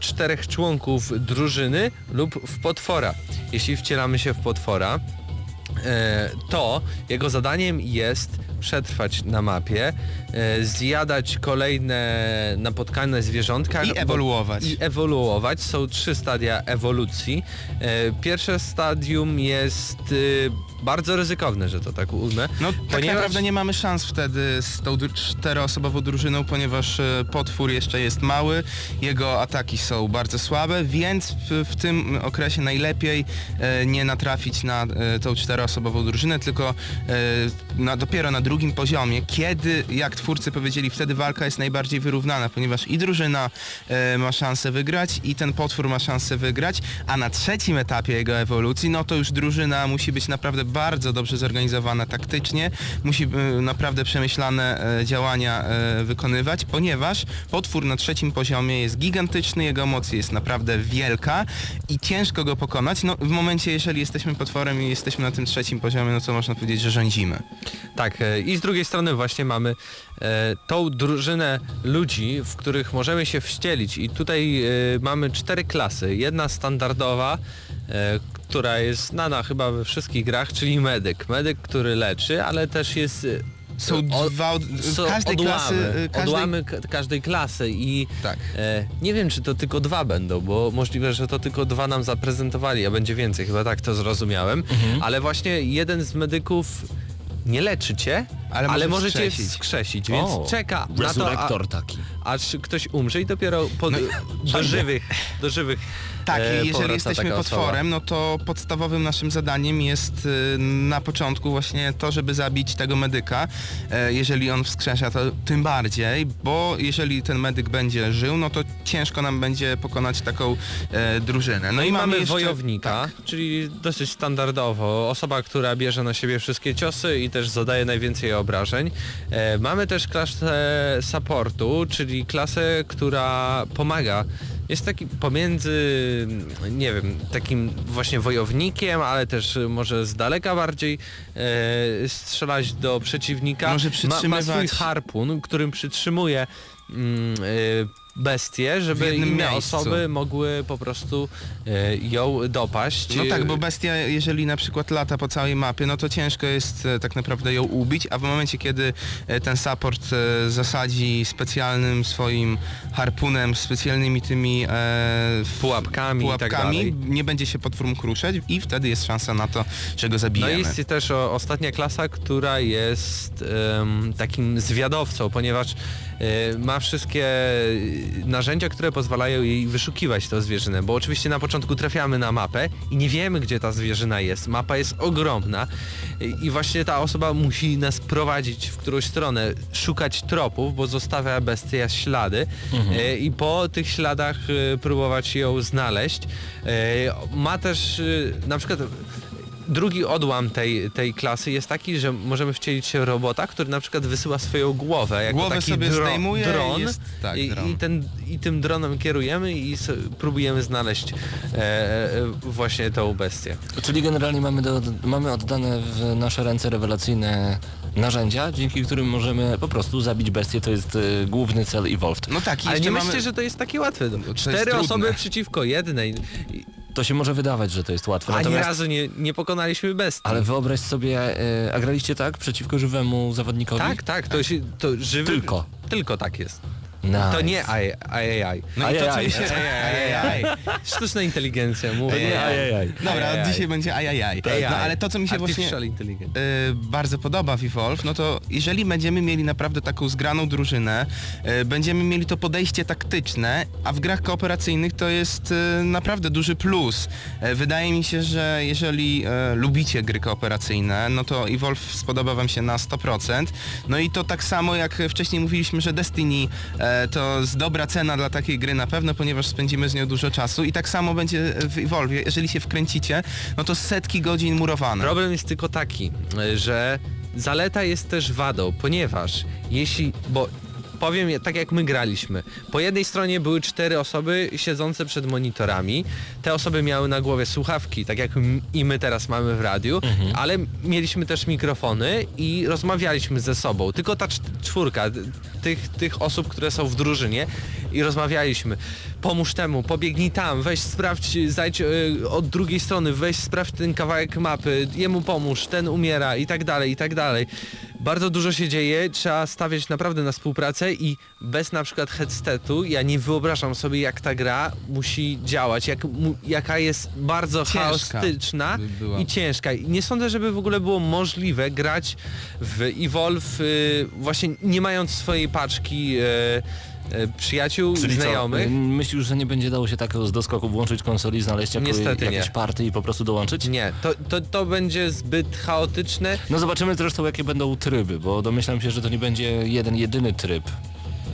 czterech członków drużyny lub w potwora. Jeśli wcielamy się w potwora, to jego zadaniem jest przetrwać na mapie, e, zjadać kolejne napotkane zwierzątka I ewoluować. I ewoluować. Są trzy stadia ewolucji. E, Pierwsze stadium jest e, bardzo ryzykowne, że to tak ujmę. No tak ponieważ- naprawdę nie mamy szans wtedy z tą czteroosobową drużyną, ponieważ e, potwór jeszcze jest mały, jego ataki są bardzo słabe, więc w, w tym okresie najlepiej e, nie natrafić na e, tą czteroosobową drużynę, tylko e, na, dopiero na drugim poziomie, kiedy, jak twórcy powiedzieli, wtedy walka jest najbardziej wyrównana, ponieważ i drużyna e, ma szansę wygrać i ten potwór ma szansę wygrać, a na trzecim etapie jego ewolucji, no to już drużyna musi być naprawdę bardzo dobrze zorganizowana taktycznie, musi e, naprawdę przemyślane działania wykonywać, ponieważ potwór na trzecim poziomie jest gigantyczny, jego moc jest naprawdę wielka i ciężko go pokonać. No w momencie, jeżeli jesteśmy potworem i jesteśmy na tym trzecim poziomie, no to można powiedzieć, że rządzimy. Tak, e, i z drugiej strony właśnie mamy e, tą drużynę ludzi, w których możemy się wścielić i tutaj e, mamy cztery klasy. Jedna standardowa, e, która jest znana chyba we wszystkich grach, czyli medyk. Medyk, który leczy, ale też jest... Są dwa, od, są każdej odłamy, klasy, e, każdej, odłamy ka- każdej klasy i Tak. e, nie wiem czy to tylko dwa będą, bo możliwe, że to tylko dwa nam zaprezentowali, a będzie więcej, chyba tak to zrozumiałem, Mhm. ale właśnie jeden z medyków nie leczy cię, Ale ale, może cię wskrzesić. wskrzesić, więc O, czeka na to, a, taki. aż ktoś umrze i dopiero pod, do żywych, do żywych Tak, e, i jeżeli jesteśmy potworem, no to podstawowym naszym zadaniem jest y, na początku właśnie to, żeby zabić tego medyka. E, jeżeli on wskrzesza, to tym bardziej, bo jeżeli ten medyk będzie żył, no to ciężko nam będzie pokonać taką e, drużynę. No i mamy jeszcze- wojownika, Tak, czyli dosyć standardowo. Osoba, która bierze na siebie wszystkie ciosy i też zadaje najwięcej obrażeń. E, mamy też klasę supportu, czyli klasę, która pomaga. Jest taki pomiędzy, nie wiem, takim właśnie wojownikiem, ale też może z daleka bardziej e, strzelać do przeciwnika. Może ma, ma swój przytrzymywać- harpun, którym przytrzymuje mm, e, bestię, żeby inne miejscu. osoby mogły po prostu e, ją dopaść. No tak, bo bestia, jeżeli na przykład lata po całej mapie, no to ciężko jest e, tak naprawdę ją ubić, a w momencie, kiedy e, ten support e, zasadzi specjalnym swoim harpunem, specjalnymi tymi e, Pułapkami tak pułapkami dalej. nie będzie się potwór mógł ruszać i wtedy jest szansa na to, że go No zabijemy. i jest też o, ostatnia klasa, która jest takim zwiadowcą, ponieważ e, ma wszystkie narzędzia, które pozwalają jej wyszukiwać tę zwierzynę, bo oczywiście na początku trafiamy na mapę i nie wiemy, gdzie ta zwierzyna jest. Mapa jest ogromna i, i właśnie ta osoba musi nas prowadzić w którąś stronę, szukać tropów, bo zostawia bestia ślady e, i po tych śladach próbować ją znaleźć. Ma też na przykład drugi odłam tej, tej klasy jest taki, że możemy wcielić się w robota, który na przykład wysyła swoją głowę jako Głowę taki sobie dro, zdejmuje i dron, jest- tak, i, dron. i, ten, i tym dronem kierujemy i s- próbujemy znaleźć e, e, właśnie tą bestię. Czyli generalnie mamy, do, mamy oddane w nasze ręce rewelacyjne narzędzia, dzięki którym możemy po prostu zabić bestię. To jest y, główny cel Evolved. No tak, i Ale nie mamy... myślcie, że to jest takie łatwe. Cztery osoby przeciwko jednej. To się może wydawać, że to jest łatwe. Ani Natomiast, razu nie, nie pokonaliśmy bestii. ale wyobraź sobie, y, a graliście tak przeciwko żywemu zawodnikowi? Tak, tak, to, się, to żywy... Tylko. Tylko tak jest. Nice. To nie AI. AI. No i to, co się... Ajajaj. Sztuczna inteligencja, mówię. Nie, ajajaj. Dobra, dzisiaj będzie ajajaj. AI. No ale to, co mi się właśnie y, bardzo podoba w Evolve, no to jeżeli będziemy mieli naprawdę taką zgraną drużynę, y, będziemy mieli to podejście taktyczne, a w grach kooperacyjnych to jest y, naprawdę duży plus. Y, wydaje mi się, że jeżeli y, lubicie gry kooperacyjne, no to Evolve spodoba wam się na 100%. No i to tak samo jak wcześniej mówiliśmy, że Destiny to jest dobra cena dla takiej gry na pewno, ponieważ spędzimy z nią dużo czasu i tak samo będzie w Evolve. Jeżeli się wkręcicie, no to setki godzin murowane. Problem jest tylko taki, że zaleta jest też wadą, ponieważ jeśli, bo powiem tak jak my graliśmy, po jednej stronie były cztery osoby siedzące przed monitorami, te osoby miały na głowie słuchawki, tak jak i my teraz mamy w radiu, ale mieliśmy też mikrofony i rozmawialiśmy ze sobą, tylko ta cz- czwórka tych, tych osób, które są w drużynie i rozmawialiśmy. Pomóż temu, pobiegnij tam, weź sprawdź, zajdź y, od drugiej strony, weź sprawdź ten kawałek mapy, jemu pomóż, ten umiera i tak dalej, i tak dalej. Bardzo dużo się dzieje, trzeba stawiać naprawdę na współpracę i bez na przykład headsetu ja nie wyobrażam sobie jak ta gra musi działać, jak, mu, jaka jest bardzo Ciężka chaotyczna by i ciężka. I nie sądzę, żeby w ogóle było możliwe grać w Evolve y, właśnie nie mając swojej paczki y, przyjaciół, Czyli co, znajomych. y, myślisz, że nie będzie dało się takiego z doskoku włączyć konsoli, znaleźć jako, Niestety jakieś nie. party i po prostu dołączyć? Nie, to, to, to będzie zbyt chaotyczne. No zobaczymy zresztą jakie będą tryby, bo domyślam się, że to nie będzie jeden, jedyny tryb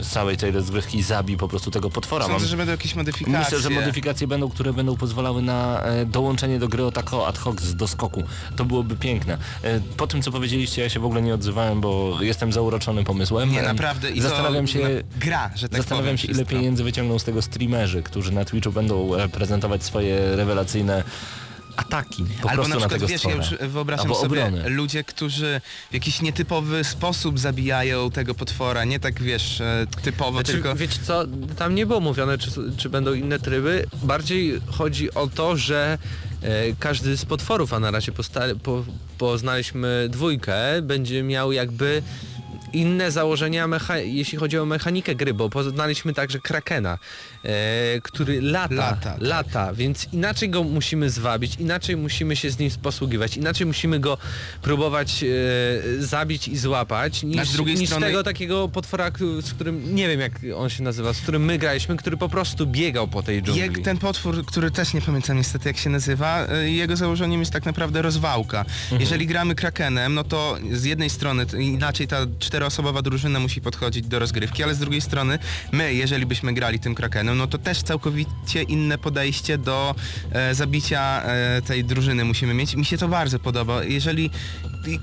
z całej tej rozgrywki zabij po prostu tego potwora. Sądzę, Mam- że będą jakieś modyfikacje. Myślę, że modyfikacje będą, które będą pozwalały na e, dołączenie do gry o tako ad hoc z doskoku. To byłoby piękne. E, po tym co powiedzieliście ja się w ogóle nie odzywałem, bo jestem zauroczony pomysłem. Nie, E, naprawdę. I zastanawiam się, gra, że tak zastanawiam powiem się ile wszystko. pieniędzy wyciągną z tego streamerzy, którzy na Twitchu będą e, prezentować swoje rewelacyjne ataki po Albo prostu na na, przykład, tego wiesz, ja już wyobrażam Albo sobie obrony. ludzie, którzy w jakiś nietypowy sposób zabijają tego potwora, nie tak, wiesz, e, typowo, Znaczy, tylko... Wiecie co, tam nie było mówione, czy, czy będą inne tryby. Bardziej chodzi o to, że e, każdy z potworów, a na razie po, poznaliśmy dwójkę, będzie miał jakby inne założenia, jeśli chodzi o mechanikę gry, bo poznaliśmy także Krakena, e, który lata, Lata, lata, tak. więc inaczej go musimy zwabić, inaczej musimy się z nim posługiwać, inaczej musimy go próbować e, zabić i złapać, niż, z drugiej niż strony- tego takiego potwora, z którym, nie wiem jak on się nazywa, z którym my graliśmy, który po prostu biegał po tej dżungli. Jak ten potwór, który też nie pamiętam niestety jak się nazywa, y, jego założeniem jest tak naprawdę rozwałka. Mhm. Jeżeli gramy Krakenem, no to z jednej strony inaczej ta czteroosobowa drużyna musi podchodzić do rozgrywki, ale z drugiej strony my, jeżeli byśmy grali tym Krakenem, no to też całkowicie inne podejście do e, zabicia e, tej drużyny musimy mieć. Mi się to bardzo podoba. Jeżeli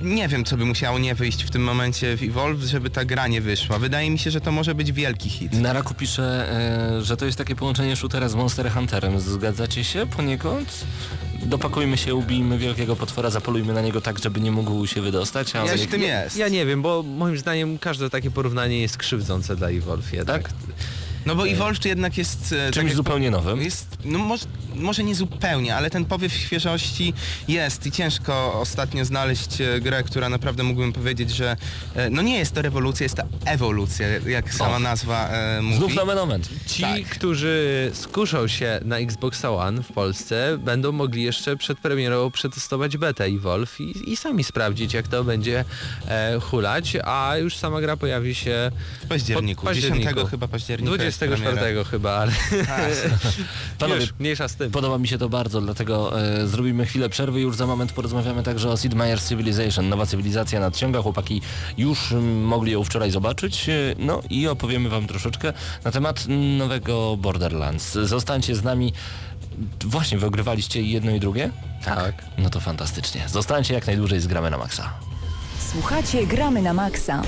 nie wiem, co by musiało nie wyjść w tym momencie w Evolve, żeby ta gra nie wyszła. Wydaje mi się, że to może być wielki hit. Na raku pisze, e, że to jest takie połączenie shootera z Monster Hunterem. Zgadzacie się poniekąd? Dopakujmy się, ubijmy wielkiego potwora, zapolujmy na niego tak, żeby nie mógł się wydostać, a on Coś jak- w tym jest. Ja nie wiem, bo moim zdaniem każde takie porównanie jest krzywdzące dla Evolve jednak. Tak? No bo Evolve jednak jest... e, tak czymś jak zupełnie nowym. Jest, no może, może nie zupełnie, ale ten powiew świeżości jest i ciężko ostatnio znaleźć e, grę, która naprawdę mógłbym powiedzieć, że e, no nie jest to rewolucja, jest to ewolucja, jak sama nazwa e, mówi. Znów nowy moment. Ci, Tak. którzy skuszą się na Xbox One w Polsce, będą mogli jeszcze przed premierą przetestować betę Evolve i, i sami sprawdzić, jak to będzie e, hulać, a już sama gra pojawi się w październiku. 10 chyba października jest 24 premiera. chyba, ale Tak. Panowie, już mniejsza z tym. Podoba mi się to bardzo, dlatego e, zrobimy chwilę przerwy. Już za moment porozmawiamy także o Sid Meier's Civilization. Nowa cywilizacja nadciąga. Chłopaki już mogli ją wczoraj zobaczyć. e, No i opowiemy wam troszeczkę na temat nowego Borderlands. Zostańcie z nami. Właśnie, wy ogrywaliście jedno i drugie? Tak. No to fantastycznie. Zostańcie jak najdłużej z gramy na maksa. Słuchacie Gramy na Maxa.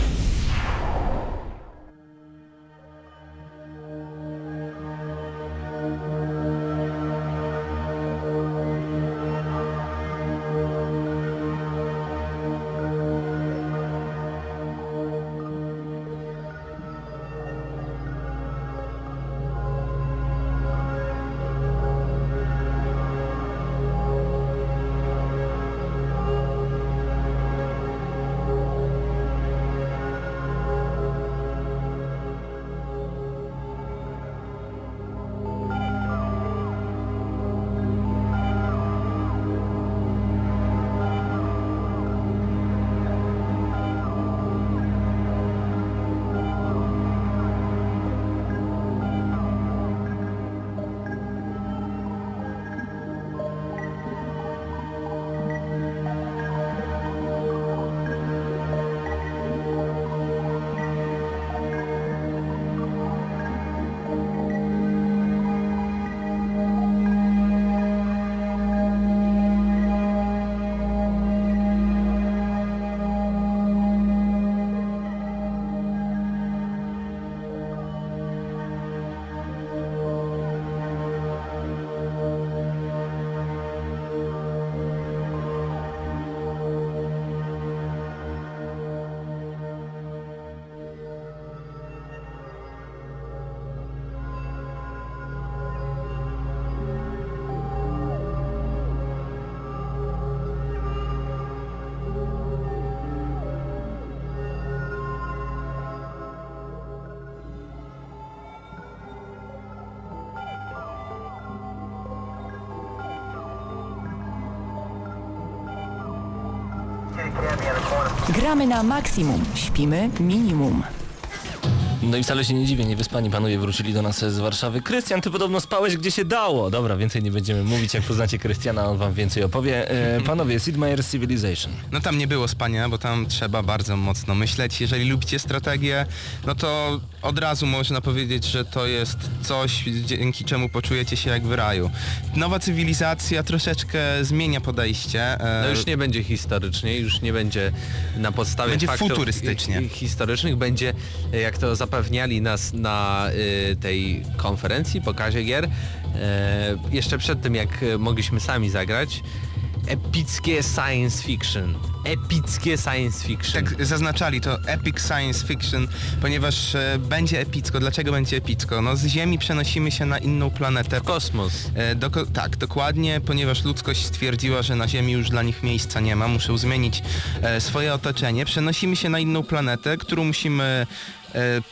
Gramy na maksimum, śpimy minimum. No i wcale się nie dziwię, niewyspani panowie wrócili do nas z Warszawy. Krystian, ty podobno spałeś gdzie się dało. Dobra, więcej nie będziemy mówić, jak poznacie Krystiana, on wam więcej opowie. E, panowie, Sid Meier's Civilization. No tam nie było spania, bo tam trzeba bardzo mocno myśleć. Jeżeli lubicie strategię, no to od razu można powiedzieć, że to jest coś, dzięki czemu poczujecie się jak w raju. Nowa cywilizacja troszeczkę zmienia podejście. e, No już nie będzie historycznie, już nie będzie na podstawie Będzie faktów futurystycznie. hi- historycznych, będzie jak to zapewniali nas na y, tej konferencji, pokazie gier, e, jeszcze przed tym jak mogliśmy sami zagrać, epickie science fiction. Epickie science fiction. Tak zaznaczali to epic science fiction, ponieważ e, będzie epicko. Dlaczego będzie epicko? No z Ziemi przenosimy się na inną planetę. Kosmos. E, doko- tak, dokładnie, ponieważ ludzkość stwierdziła, że na Ziemi już dla nich miejsca nie ma, muszą zmienić e, swoje otoczenie. Przenosimy się na inną planetę, którą musimy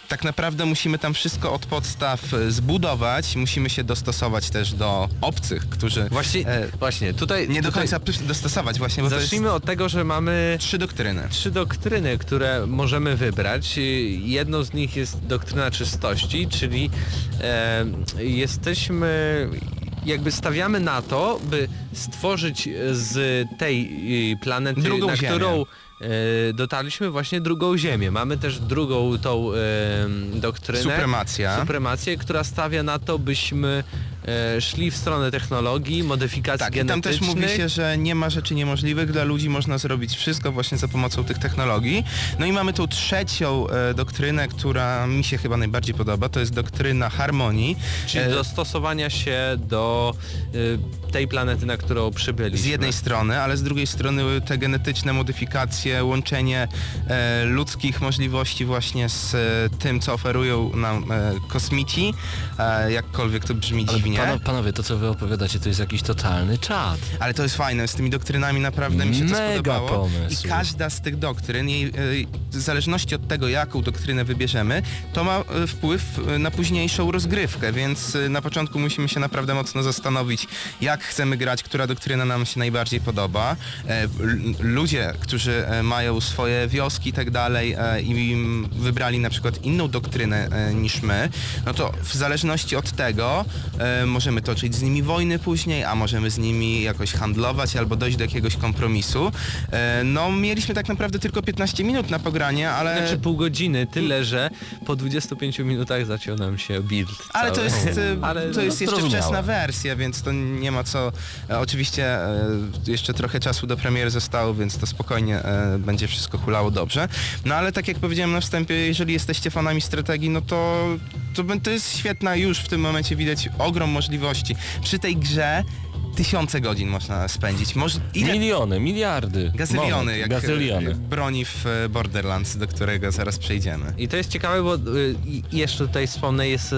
tak naprawdę musimy tam wszystko od podstaw e, zbudować, musimy się dostosować też do obcych, którzy Właśnie, e, właśnie tutaj... nie do końca dostosować właśnie, bo Zacznijmy od tego, że mamy trzy doktryny. trzy doktryny, które możemy wybrać. Jedną z nich jest doktryna czystości, czyli e, jesteśmy jakby stawiamy na to, by stworzyć z tej y, planety, Drugą na Ziemię. którą e, dotarliśmy właśnie drugą Ziemię. Mamy też drugą tą e, doktrynę. Supremacja. Supremację, która stawia na to, byśmy e, szli w stronę technologii, modyfikacji Tak, i tam genetycznych. też mówi się, że nie ma rzeczy niemożliwych, dla ludzi można zrobić wszystko właśnie za pomocą tych technologii. No i mamy tą trzecią e, doktrynę, która mi się chyba najbardziej podoba, to jest doktryna harmonii. Czyli E, dostosowania się do y, tej planety, na którą przybyliśmy. z jednej strony, ale z drugiej strony te genetyczne modyfikacje, łączenie e, ludzkich możliwości właśnie z e, tym, co oferują nam e, kosmici, e, jakkolwiek to brzmi Ale dziwnie. Pano, panowie, to co wy opowiadacie, to jest jakiś totalny czad. Ale to jest fajne, z tymi doktrynami naprawdę mi się to Mega spodobało. pomysł. I każda z tych doktryn, jej, e, w zależności od tego, jaką doktrynę wybierzemy, to ma e, wpływ e, na późniejszą rozgrywkę, więc na początku musimy się naprawdę mocno zastanowić, jak chcemy grać, która doktryna nam się najbardziej podoba. Ludzie, którzy mają swoje wioski i tak dalej i wybrali na przykład inną doktrynę niż my, no to w zależności od tego możemy toczyć z nimi wojny później, a możemy z nimi jakoś handlować albo dojść do jakiegoś kompromisu. E, no mieliśmy tak naprawdę tylko 15 minut na pogranie, ale... Znaczy pół godziny, tyle że po 25 minutach zaciął nam się build Ale to cały. jest, e, Ale to jest no, jeszcze wczesna wersja, więc to nie ma co. E, Oczywiście jeszcze trochę czasu do premiery zostało, więc to spokojnie będzie wszystko hulało dobrze. No ale tak jak powiedziałem na wstępie, jeżeli jesteście fanami strategii, no to, to, to jest świetna już w tym momencie widać ogrom możliwości. Przy tej grze tysiące godzin można spędzić. Może, ile Miliony, miliardy. gazyliony, Moment, jak gazyliony. e, broni w e, Borderlands, do którego zaraz przejdziemy. I to jest ciekawe, bo y, i jeszcze tutaj wspomnę, jest y,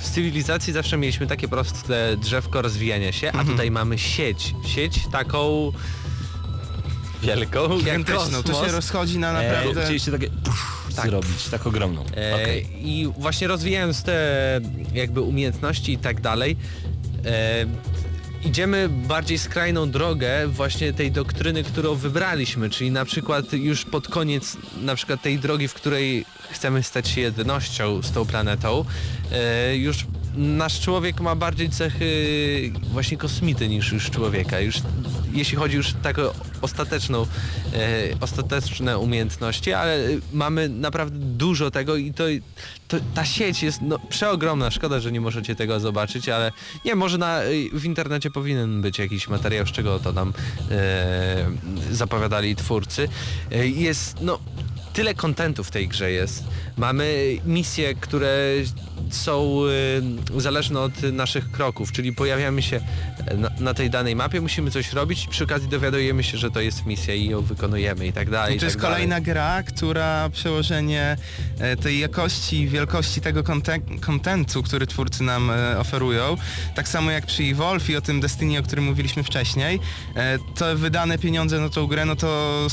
w cywilizacji zawsze mieliśmy takie proste drzewko rozwijania się, Mhm. a tutaj mamy sieć. Sieć taką wielką, jak Gigantyczną, to się rozchodzi na E, naprawdę... Chcieliście takie pff, Tak. zrobić, tak ogromną. E, Okej. I właśnie rozwijając te jakby umiejętności i tak dalej, e, idziemy bardziej skrajną drogę właśnie tej doktryny, którą wybraliśmy, czyli na przykład już pod koniec na przykład tej drogi, w której chcemy stać się jednością z tą planetą, e, już nasz człowiek ma bardziej cechy właśnie kosmity niż już człowieka. Już jeśli chodzi już o taką ostateczną, e, ostateczne umiejętności, ale e, mamy naprawdę dużo tego i to, to ta sieć jest no, przeogromna. Szkoda, że nie możecie tego zobaczyć, ale nie, może na, w internecie powinien być jakiś materiał, z czego to nam e, zapowiadali twórcy. E, jest no tyle kontentu w tej grze jest. Mamy misje, które są y, zależne od naszych kroków, czyli pojawiamy się na, na tej danej mapie, musimy coś robić i przy okazji dowiadujemy się, że to jest misja i ją wykonujemy i tak dalej. I to jest tak kolejna gra, która przełożenie e, tej jakości, wielkości tego konte- kontentu, który twórcy nam e, oferują, tak samo jak przy Evolve i o tym Destiny, o którym mówiliśmy wcześniej, e, to wydane pieniądze na tą grę, no to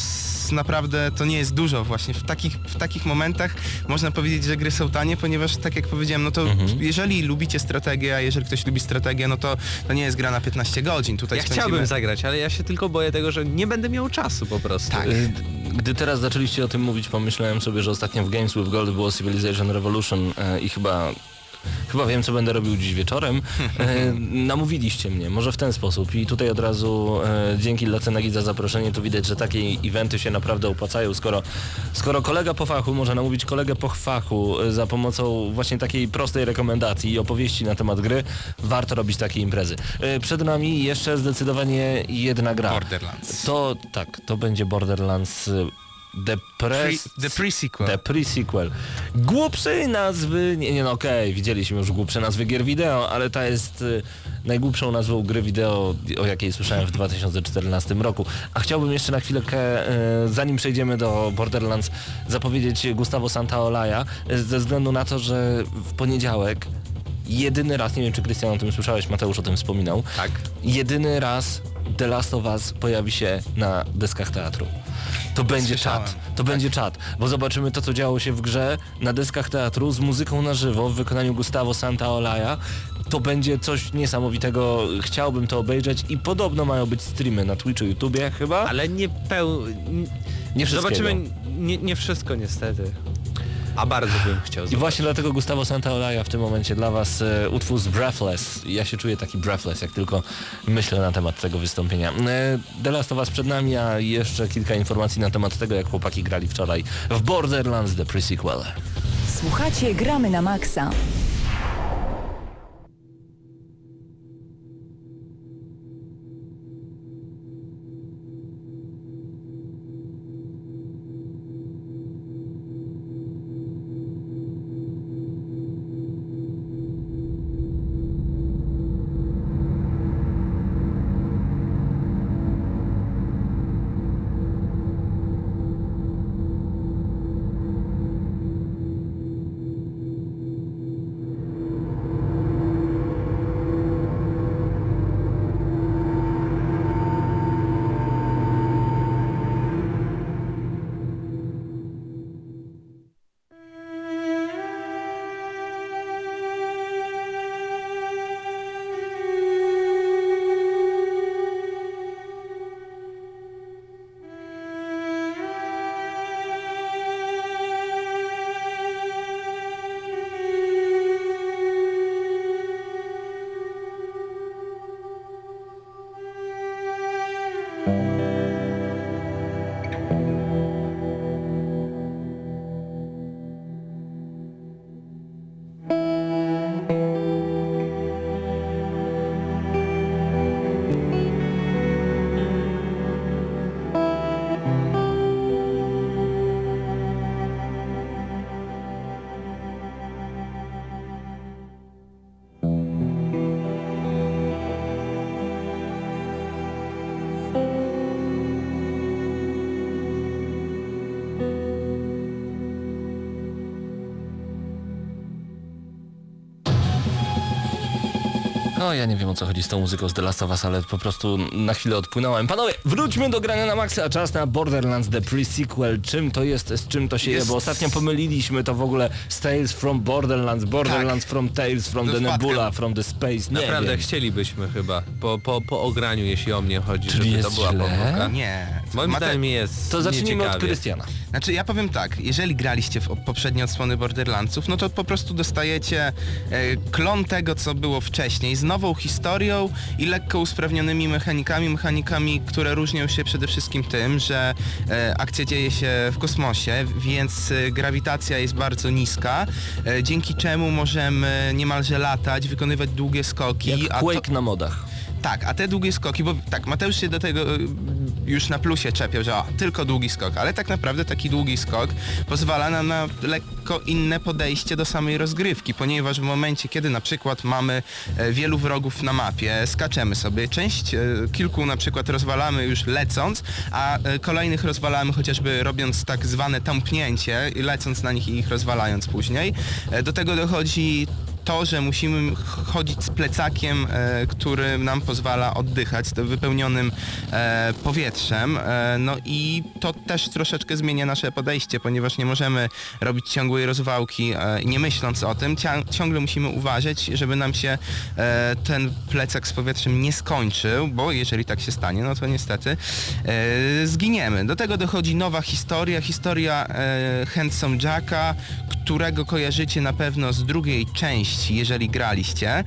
naprawdę to nie jest dużo właśnie. W takich, w takich momentach można powiedzieć, że gry są tanie, ponieważ tak jak powiedziałem, no to Mhm. jeżeli lubicie strategię, a jeżeli ktoś lubi strategię, no to to nie jest gra na 15 godzin. Tutaj Ja spędzimy... chciałbym zagrać, ale ja się tylko boję tego, że nie będę miał czasu po prostu. Tak. Y, Gdy teraz zaczęliście o tym mówić, pomyślałem sobie, że ostatnio w Games with Gold było Civilization Revolution e, i chyba Chyba wiem, co będę robił dziś wieczorem. E, namówiliście mnie, może w ten sposób. I tutaj od razu e, dzięki Lacenegi za zaproszenie. Tu widać, że takie eventy się naprawdę opłacają, skoro, skoro kolega po fachu może namówić kolegę po fachu e, za pomocą właśnie takiej prostej rekomendacji i opowieści na temat gry, warto robić takie imprezy. E, przed nami jeszcze zdecydowanie jedna gra. Borderlands. To tak, to będzie Borderlands The Press... Pre- the pre-sequel. The pre-sequel. Głupszej nazwy... Nie, nie no okej, widzieliśmy już głupsze nazwy gier wideo, ale ta jest y, najgłupszą nazwą gry wideo, o jakiej słyszałem w 2014 roku. A chciałbym jeszcze na chwilkę, y, zanim przejdziemy do Borderlands, zapowiedzieć Gustavo Santaolalla, y, ze względu na to, że w poniedziałek jedyny raz, nie wiem czy Krystian o tym słyszałeś, Mateusz o tym wspominał, Tak. jedyny raz The Last of Us pojawi się na deskach teatru. To będzie Słyszałem. czat, to będzie czat, bo zobaczymy to, co działo się w grze na deskach teatru z muzyką na żywo w wykonaniu Gustavo Santaolalla. To będzie coś niesamowitego, chciałbym to obejrzeć i podobno mają być streamy na Twitchu, YouTubie chyba. Ale nie peł... Nie wszystkiego. Zobaczymy, nie, nie wszystko niestety. A bardzo bym chciał I zobaczyć. właśnie dlatego Gustavo Santaolalla w tym momencie dla Was e, utwór z Breathless. Ja się czuję taki breathless, jak tylko myślę na temat tego wystąpienia. E, The Last of Us przed nami, a jeszcze kilka informacji na temat tego, jak chłopaki grali wczoraj w Borderlands The Pre-Sequel. Słuchacie Gramy na Maxa. No ja nie wiem o co chodzi z tą muzyką z The Last of Us, ale po prostu na chwilę odpłynąłem. Panowie, wróćmy do grania na maksa, a czas na Borderlands The Pre-Sequel. Czym to jest, z czym to się je, Jest- bo ostatnio pomyliliśmy to w ogóle z Tales from Borderlands, Borderlands from Tales, from No the wpadka. Nebula, from the Space, nie Naprawdę wiem. chcielibyśmy chyba, po, po, po ograniu, jeśli o mnie chodzi, Czyli żeby jest to była źle? pomyłka. Nie. Moim Mate- zdaniem jest To zacznijmy od. Krystiana. Znaczy ja powiem tak, jeżeli graliście w poprzednie odsłony Borderlandsów, no to po prostu dostajecie e, klon tego, co było wcześniej, z nową historią i lekko usprawnionymi mechanikami, mechanikami, które różnią się przede wszystkim tym, że e, akcja dzieje się w kosmosie, więc e, grawitacja jest bardzo niska, dzięki czemu możemy niemalże latać, wykonywać długie skoki. Jak a to- Quake na modach. tak, a te długie skoki, bo tak, Mateusz się do tego już na plusie czepiał, że o, tylko długi skok, ale tak naprawdę taki długi skok pozwala nam na lekko inne podejście do samej rozgrywki, ponieważ w momencie, kiedy na przykład mamy e, wielu wrogów na mapie, skaczemy sobie, część, e, kilku na przykład rozwalamy już lecąc, a e, kolejnych rozwalamy chociażby robiąc tak zwane tąpnięcie i lecąc na nich i ich rozwalając później. Do tego dochodzi to, że musimy ch- chodzić z plecakiem, e, który nam pozwala oddychać, wypełnionym e, powietrzem. E, no i to też troszeczkę zmienia nasze podejście, ponieważ nie możemy robić ciągłej rozwałki, nie myśląc o tym. Ciągle musimy uważać, żeby nam się ten plecak z powietrzem nie skończył, bo jeżeli tak się stanie, no to niestety zginiemy. Do tego dochodzi nowa historia, historia Handsome Jacka, którego kojarzycie na pewno z drugiej części, jeżeli graliście.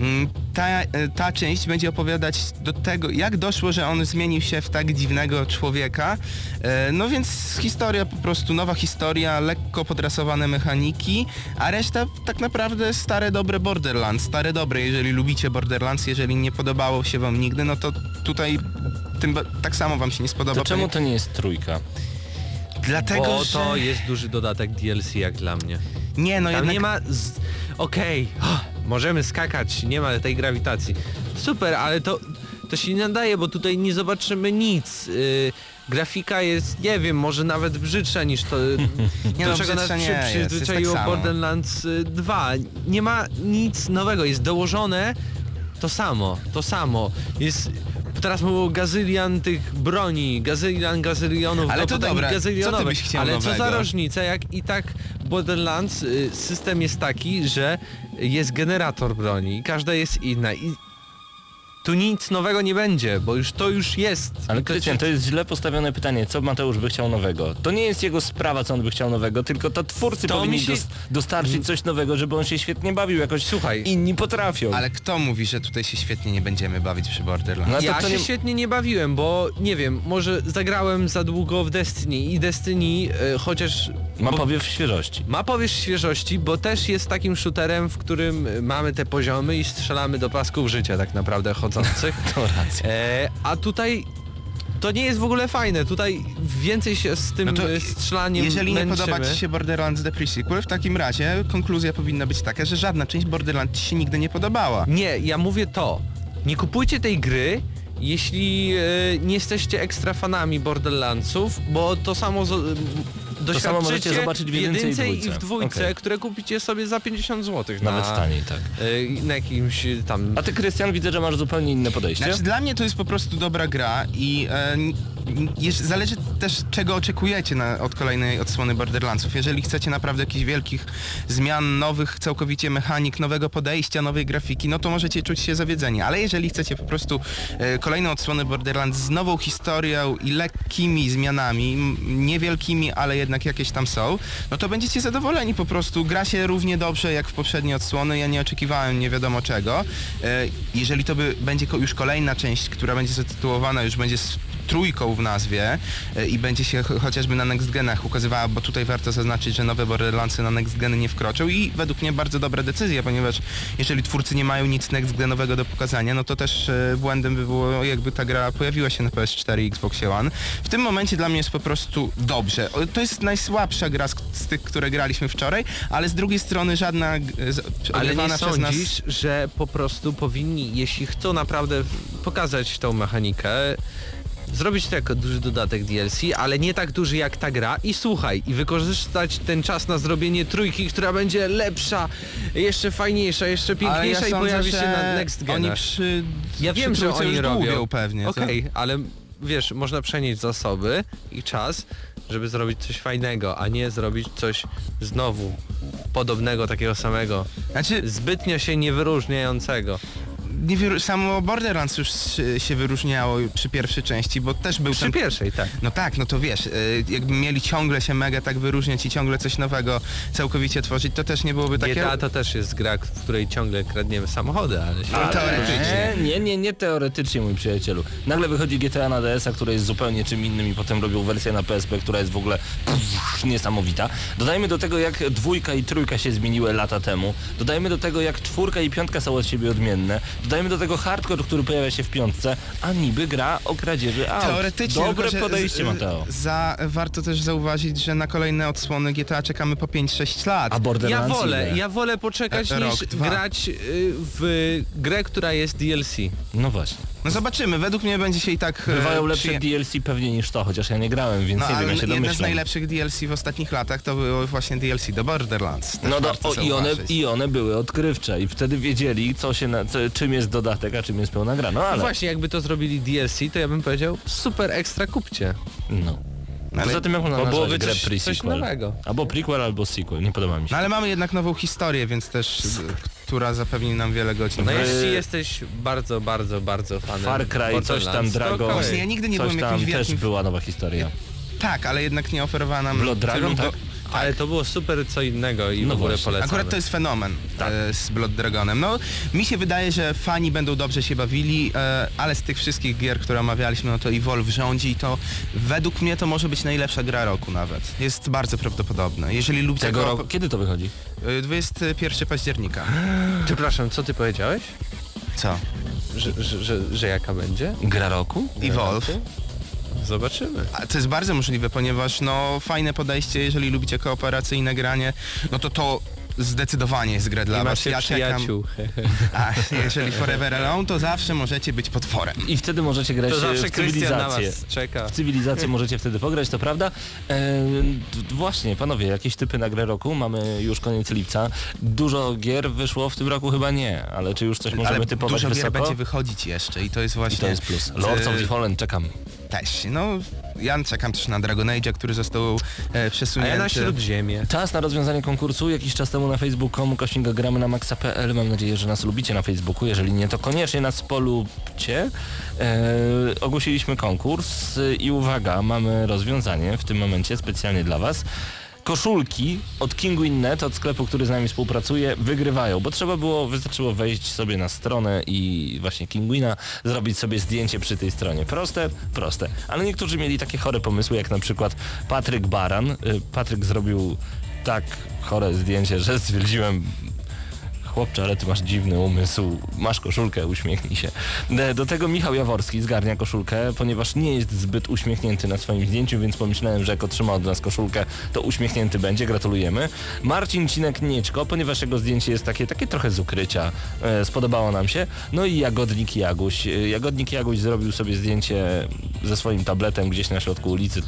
Mm, Ta, e, ta część będzie opowiadać do tego, jak doszło, że on zmienił się w tak dziwnego człowieka. E, No więc historia po prostu, nowa historia, lekko podrasowane mechaniki, a reszta tak naprawdę stare dobre Borderlands, stare dobre, jeżeli lubicie Borderlands, jeżeli nie podobało się wam nigdy, no to tutaj tym, tak samo wam się nie spodoba. To czemu to nie jest trójka? Dlatego, Bo że... to jest duży dodatek DLC jak dla mnie. Nie, no Tam jednak... nie ma... Z... Okej, oh, możemy skakać, nie ma tej grawitacji. Super, ale to, to się nie nadaje, bo tutaj nie zobaczymy nic. Yy, grafika jest, nie wiem, może nawet brzydsza niż to, Nie do no, czego nas przy, przyzwyczaiło tak. Borderlands y, 2. Nie ma nic nowego, jest dołożone to samo, to samo. Jest... Teraz było gazylian tych broni, gazylian gazylionów, Ale no to dobra, co ty byś chciał Ale co za nowego? różnica, jak i tak Borderlands y, system jest taki, że jest generator broni i każda jest inna i tu nic nowego nie będzie, bo już to już jest. Ale Krystian, to jest źle postawione pytanie, co Mateusz by chciał nowego? To nie jest jego sprawa, co on by chciał nowego, tylko to twórcy To powinni się- dos- dostarczyć coś nowego, żeby on się świetnie bawił, jakoś Słuchaj. inni potrafią. Ale kto mówi, że tutaj się świetnie nie będziemy bawić przy Borderlands? No to ja to się nie- świetnie nie bawiłem, bo nie wiem, może zagrałem za długo w Destiny i Destiny y, chociaż... Ma bo- powiew świeżości. Ma powierzch świeżości, bo też jest takim shooterem, w którym y, mamy te poziomy i strzelamy do pasków życia tak naprawdę chodzących. To racja. E, a tutaj to nie jest w ogóle fajne. Tutaj więcej się z tym No to e, strzelaniem Jeżeli nie męczymy. podoba Ci się Borderlands The Pre-Sequel, w takim razie konkluzja powinna być taka, że żadna część Borderlands Ci się nigdy nie podobała. Nie, ja mówię to. Nie kupujcie tej gry, jeśli e, nie jesteście ekstra fanami Borderlandsów, bo to samo z, samo możecie zobaczyć w jedynce i jedynce i dwójce. w dwójce, Okej. które kupicie sobie za 50 zł. Nawet na, taniej, tak. e, na jakimś tam... A ty, Krystian, widzę, że masz zupełnie inne podejście. Znaczy dla mnie to jest po prostu dobra gra i e, zależy też czego oczekujecie na, od kolejnej odsłony Borderlandsów. Jeżeli chcecie naprawdę jakichś wielkich zmian, nowych całkowicie mechanik, nowego podejścia, nowej grafiki, no to możecie czuć się zawiedzeni. Ale jeżeli chcecie po prostu e, kolejną odsłonę Borderlands z nową historią i lekkimi zmianami, niewielkimi, ale jednak jakieś tam są, no to będziecie zadowoleni po prostu. Gra się równie dobrze jak w poprzednie odsłony. Ja nie oczekiwałem nie wiadomo czego. E, Jeżeli to by będzie już kolejna część, która będzie zatytułowana, już będzie trójką w nazwie e, i będzie się ch- chociażby na Next Genach ukazywała, bo tutaj warto zaznaczyć, że nowe Borderlandsy na Next Geny nie wkroczą i według mnie bardzo dobra decyzja, ponieważ jeżeli twórcy nie mają nic Next Genowego do pokazania, no to też e, błędem by było jakby ta gra pojawiła się na PS4 i Xbox One. W tym momencie dla mnie jest po prostu dobrze. To jest najsłabsza gra z, z tych, które graliśmy wczoraj, ale z drugiej strony żadna Ale nie przez nas... sądzisz, że po prostu powinni, jeśli chcą naprawdę pokazać tą mechanikę, zrobić to jako duży dodatek DLC, ale nie tak duży jak ta gra i słuchaj, i wykorzystać ten czas na zrobienie trójki, która będzie lepsza, jeszcze fajniejsza, jeszcze piękniejsza ja i sądzę, pojawi się na Next Oni Genach. przy, Ja przy wiem, że oni robią. pewnie. Okej, ale wiesz, można przenieść zasoby i czas, żeby zrobić coś fajnego, a nie zrobić coś znowu podobnego, takiego samego, Znaczy, zbytnio się nie wyróżniającego. Nie samo Borderlands już się- wyróżniało przy pierwszej części, bo też był Przy ten... pierwszej, tak. No tak, no to wiesz, y, jakby mieli ciągle się mega tak wyróżniać i ciągle coś nowego całkowicie tworzyć, to też nie byłoby takie... GTA to też jest gra, w której ciągle kradniemy samochody, ale się... No, teoretycznie. Nie, nie, nie teoretycznie, mój przyjacielu. Nagle wychodzi GTA na DS-a, które jest zupełnie czym innym i potem robią wersję na PSP, która jest w ogóle pff, niesamowita. Dodajmy do tego, jak dwójka i trójka się zmieniły lata temu. Dodajmy do tego, jak czwórka i piątka są od siebie odmienne. Dodajmy do tego hardcore, który pojawia się w piątce, a niby gra o kradzieży aut. Teoretycznie, Dobre tylko, podejście, z- Mateo. Za, warto też zauważyć, że na kolejne odsłony GTA czekamy po 5-6 lat. A Ja Borderlands wolę, ile? ja wolę poczekać E, rok, niż dwa. grać y, w grę, która jest DLC. No właśnie. No zobaczymy, według mnie będzie się i tak... e, Bywają lepsze przyje- DLC pewnie niż to, chociaż ja nie grałem, więc No, nie wiem, ja się jedne z domyślam. najlepszych DLC w ostatnich latach to było właśnie DLC do Borderlands. Też No do, o, i, one. I one były odkrywcze i wtedy wiedzieli, co się na, co, czym jest dodatek, a czym jest pełna gra. No ale... Właśnie jakby to zrobili DLC, to ja bym powiedział super ekstra kupcie. No. ale- Poza tym jak można byłoby grę coś- coś nowego. Albo prequel, albo sequel, nie podoba mi się. No ale mamy jednak nową historię, więc też, która zapewni nam wiele godzin. No Wy- jeśli jesteś bardzo, bardzo, bardzo fanem Far Cry, coś tam Borderlands, to Dragon. okej. Właśnie ja nigdy nie Coś byłem tam jakimś też wielkim... była nowa historia. Tak, ale jednak nie oferowała nam... Blood Dragon, tylu tak? Ale to było super co innego i No w ogóle polecamy. Akurat to jest fenomen Tak. e, z Blood Dragonem. No, mi się wydaje, że fani będą dobrze się bawili, e, ale z tych wszystkich gier, które omawialiśmy, no to Evolve rządzi i to według mnie to może być najlepsza gra roku nawet. Jest bardzo prawdopodobne. Jeżeli lubicie Tego go... roku, kiedy to wychodzi? e, 21 października. Przepraszam, co ty powiedziałeś? Co? Że, że, że, że jaka będzie? Gra roku? Evolve. Zobaczymy. A to jest bardzo możliwe, ponieważ no fajne podejście, jeżeli lubicie kooperacyjne granie, no to to zdecydowanie jest gra dla I was. macie Ja czekam. A jeżeli Forever Alone, to zawsze możecie być potworem. I wtedy możecie grać To e, zawsze w Krystian na cywilizację. was czeka. W cywilizację możecie wtedy pograć, to prawda. E, właśnie, panowie, jakieś typy na grę roku? Mamy już koniec lipca. Dużo gier wyszło w tym roku? Chyba nie, ale czy już coś możemy Ale typować dużo gier wysoko? będzie wychodzić jeszcze i to jest I właśnie... to jest plus. Lords of e, the Fallen, czekam. Też, no ja czekam też na Dragon Age, który został e, A przesunięty. ja na Śródziemie. Czas na rozwiązanie konkursu. Jakiś czas temu na facebooku kośnik gramy na maxa.pl. Mam nadzieję, że nas lubicie na Facebooku. Jeżeli nie, to koniecznie nas polubcie. E, ogłosiliśmy konkurs i uwaga, mamy rozwiązanie w tym momencie specjalnie dla Was. Koszulki od Kinguin.net, od sklepu, który z nami współpracuje, wygrywają, bo trzeba było, wystarczyło wejść sobie na stronę i właśnie Kinguina, zrobić sobie zdjęcie przy tej stronie. Proste? Proste. Ale niektórzy mieli takie chore pomysły, jak na przykład Patryk Baran. Y, Patryk zrobił tak chore zdjęcie, że stwierdziłem chłopcze, ale ty masz dziwny umysł, masz koszulkę, uśmiechnij się. E, Do tego Michał Jaworski zgarnia koszulkę, ponieważ nie jest zbyt uśmiechnięty na swoim zdjęciu, więc pomyślałem, że jak otrzyma od nas koszulkę, to uśmiechnięty będzie, gratulujemy. Marcin Cinek-Nieczko, ponieważ jego zdjęcie jest takie, takie trochę z ukrycia, e, spodobało nam się. No i Jagodnik Jaguś. E, Jagodnik Jaguś zrobił sobie zdjęcie ze swoim tabletem gdzieś na środku ulicy.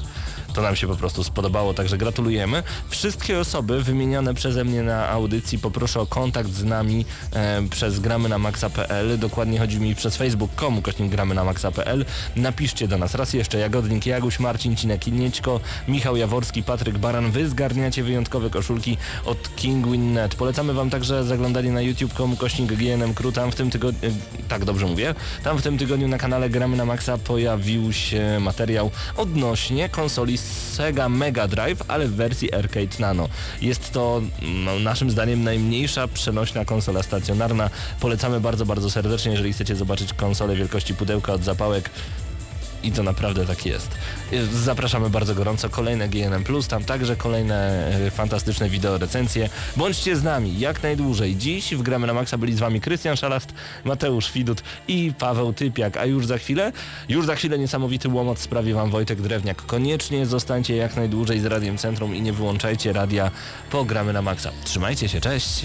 To nam się po prostu spodobało, także gratulujemy. Wszystkie osoby wymienione przeze mnie na audycji poproszę o kontakt z nami e, przez gramy na maxa.pl. Dokładnie chodzi mi przez facebook.com kośnik gramy na maxa.pl. Napiszcie do nas raz jeszcze Jagodnik Jaguś, Marcin Cinek Inieczko, Michał Jaworski, Patryk Baran. Wy zgarniacie wyjątkowe koszulki od Kingwin.net. Polecamy wam także zaglądanie na youtube.com kośnik GNM Crew. Tam w tym tygodniu, tak dobrze mówię, tam w tym tygodniu na kanale Gramy na Maxa pojawił się materiał odnośnie konsoli Sega Mega Drive, ale w wersji Arcade Nano. Jest to no, naszym zdaniem najmniejsza przenośna konsola stacjonarna. Polecamy bardzo, bardzo serdecznie, jeżeli chcecie zobaczyć konsolę wielkości pudełka od zapałek I to naprawdę tak jest. Y, Zapraszamy bardzo gorąco. Kolejne GNM+, tam także kolejne y, fantastyczne wideo recenzje. Bądźcie z nami jak najdłużej. Dziś w Gramy na Maxa byli z wami Krystian Szalast, Mateusz Widut i Paweł Typiak. A już za chwilę, już za chwilę niesamowity łomot sprawi wam Wojtek Drewniak. Koniecznie zostańcie jak najdłużej z Radiem Centrum i nie wyłączajcie radia po Gramy na Maxa. Trzymajcie się, cześć!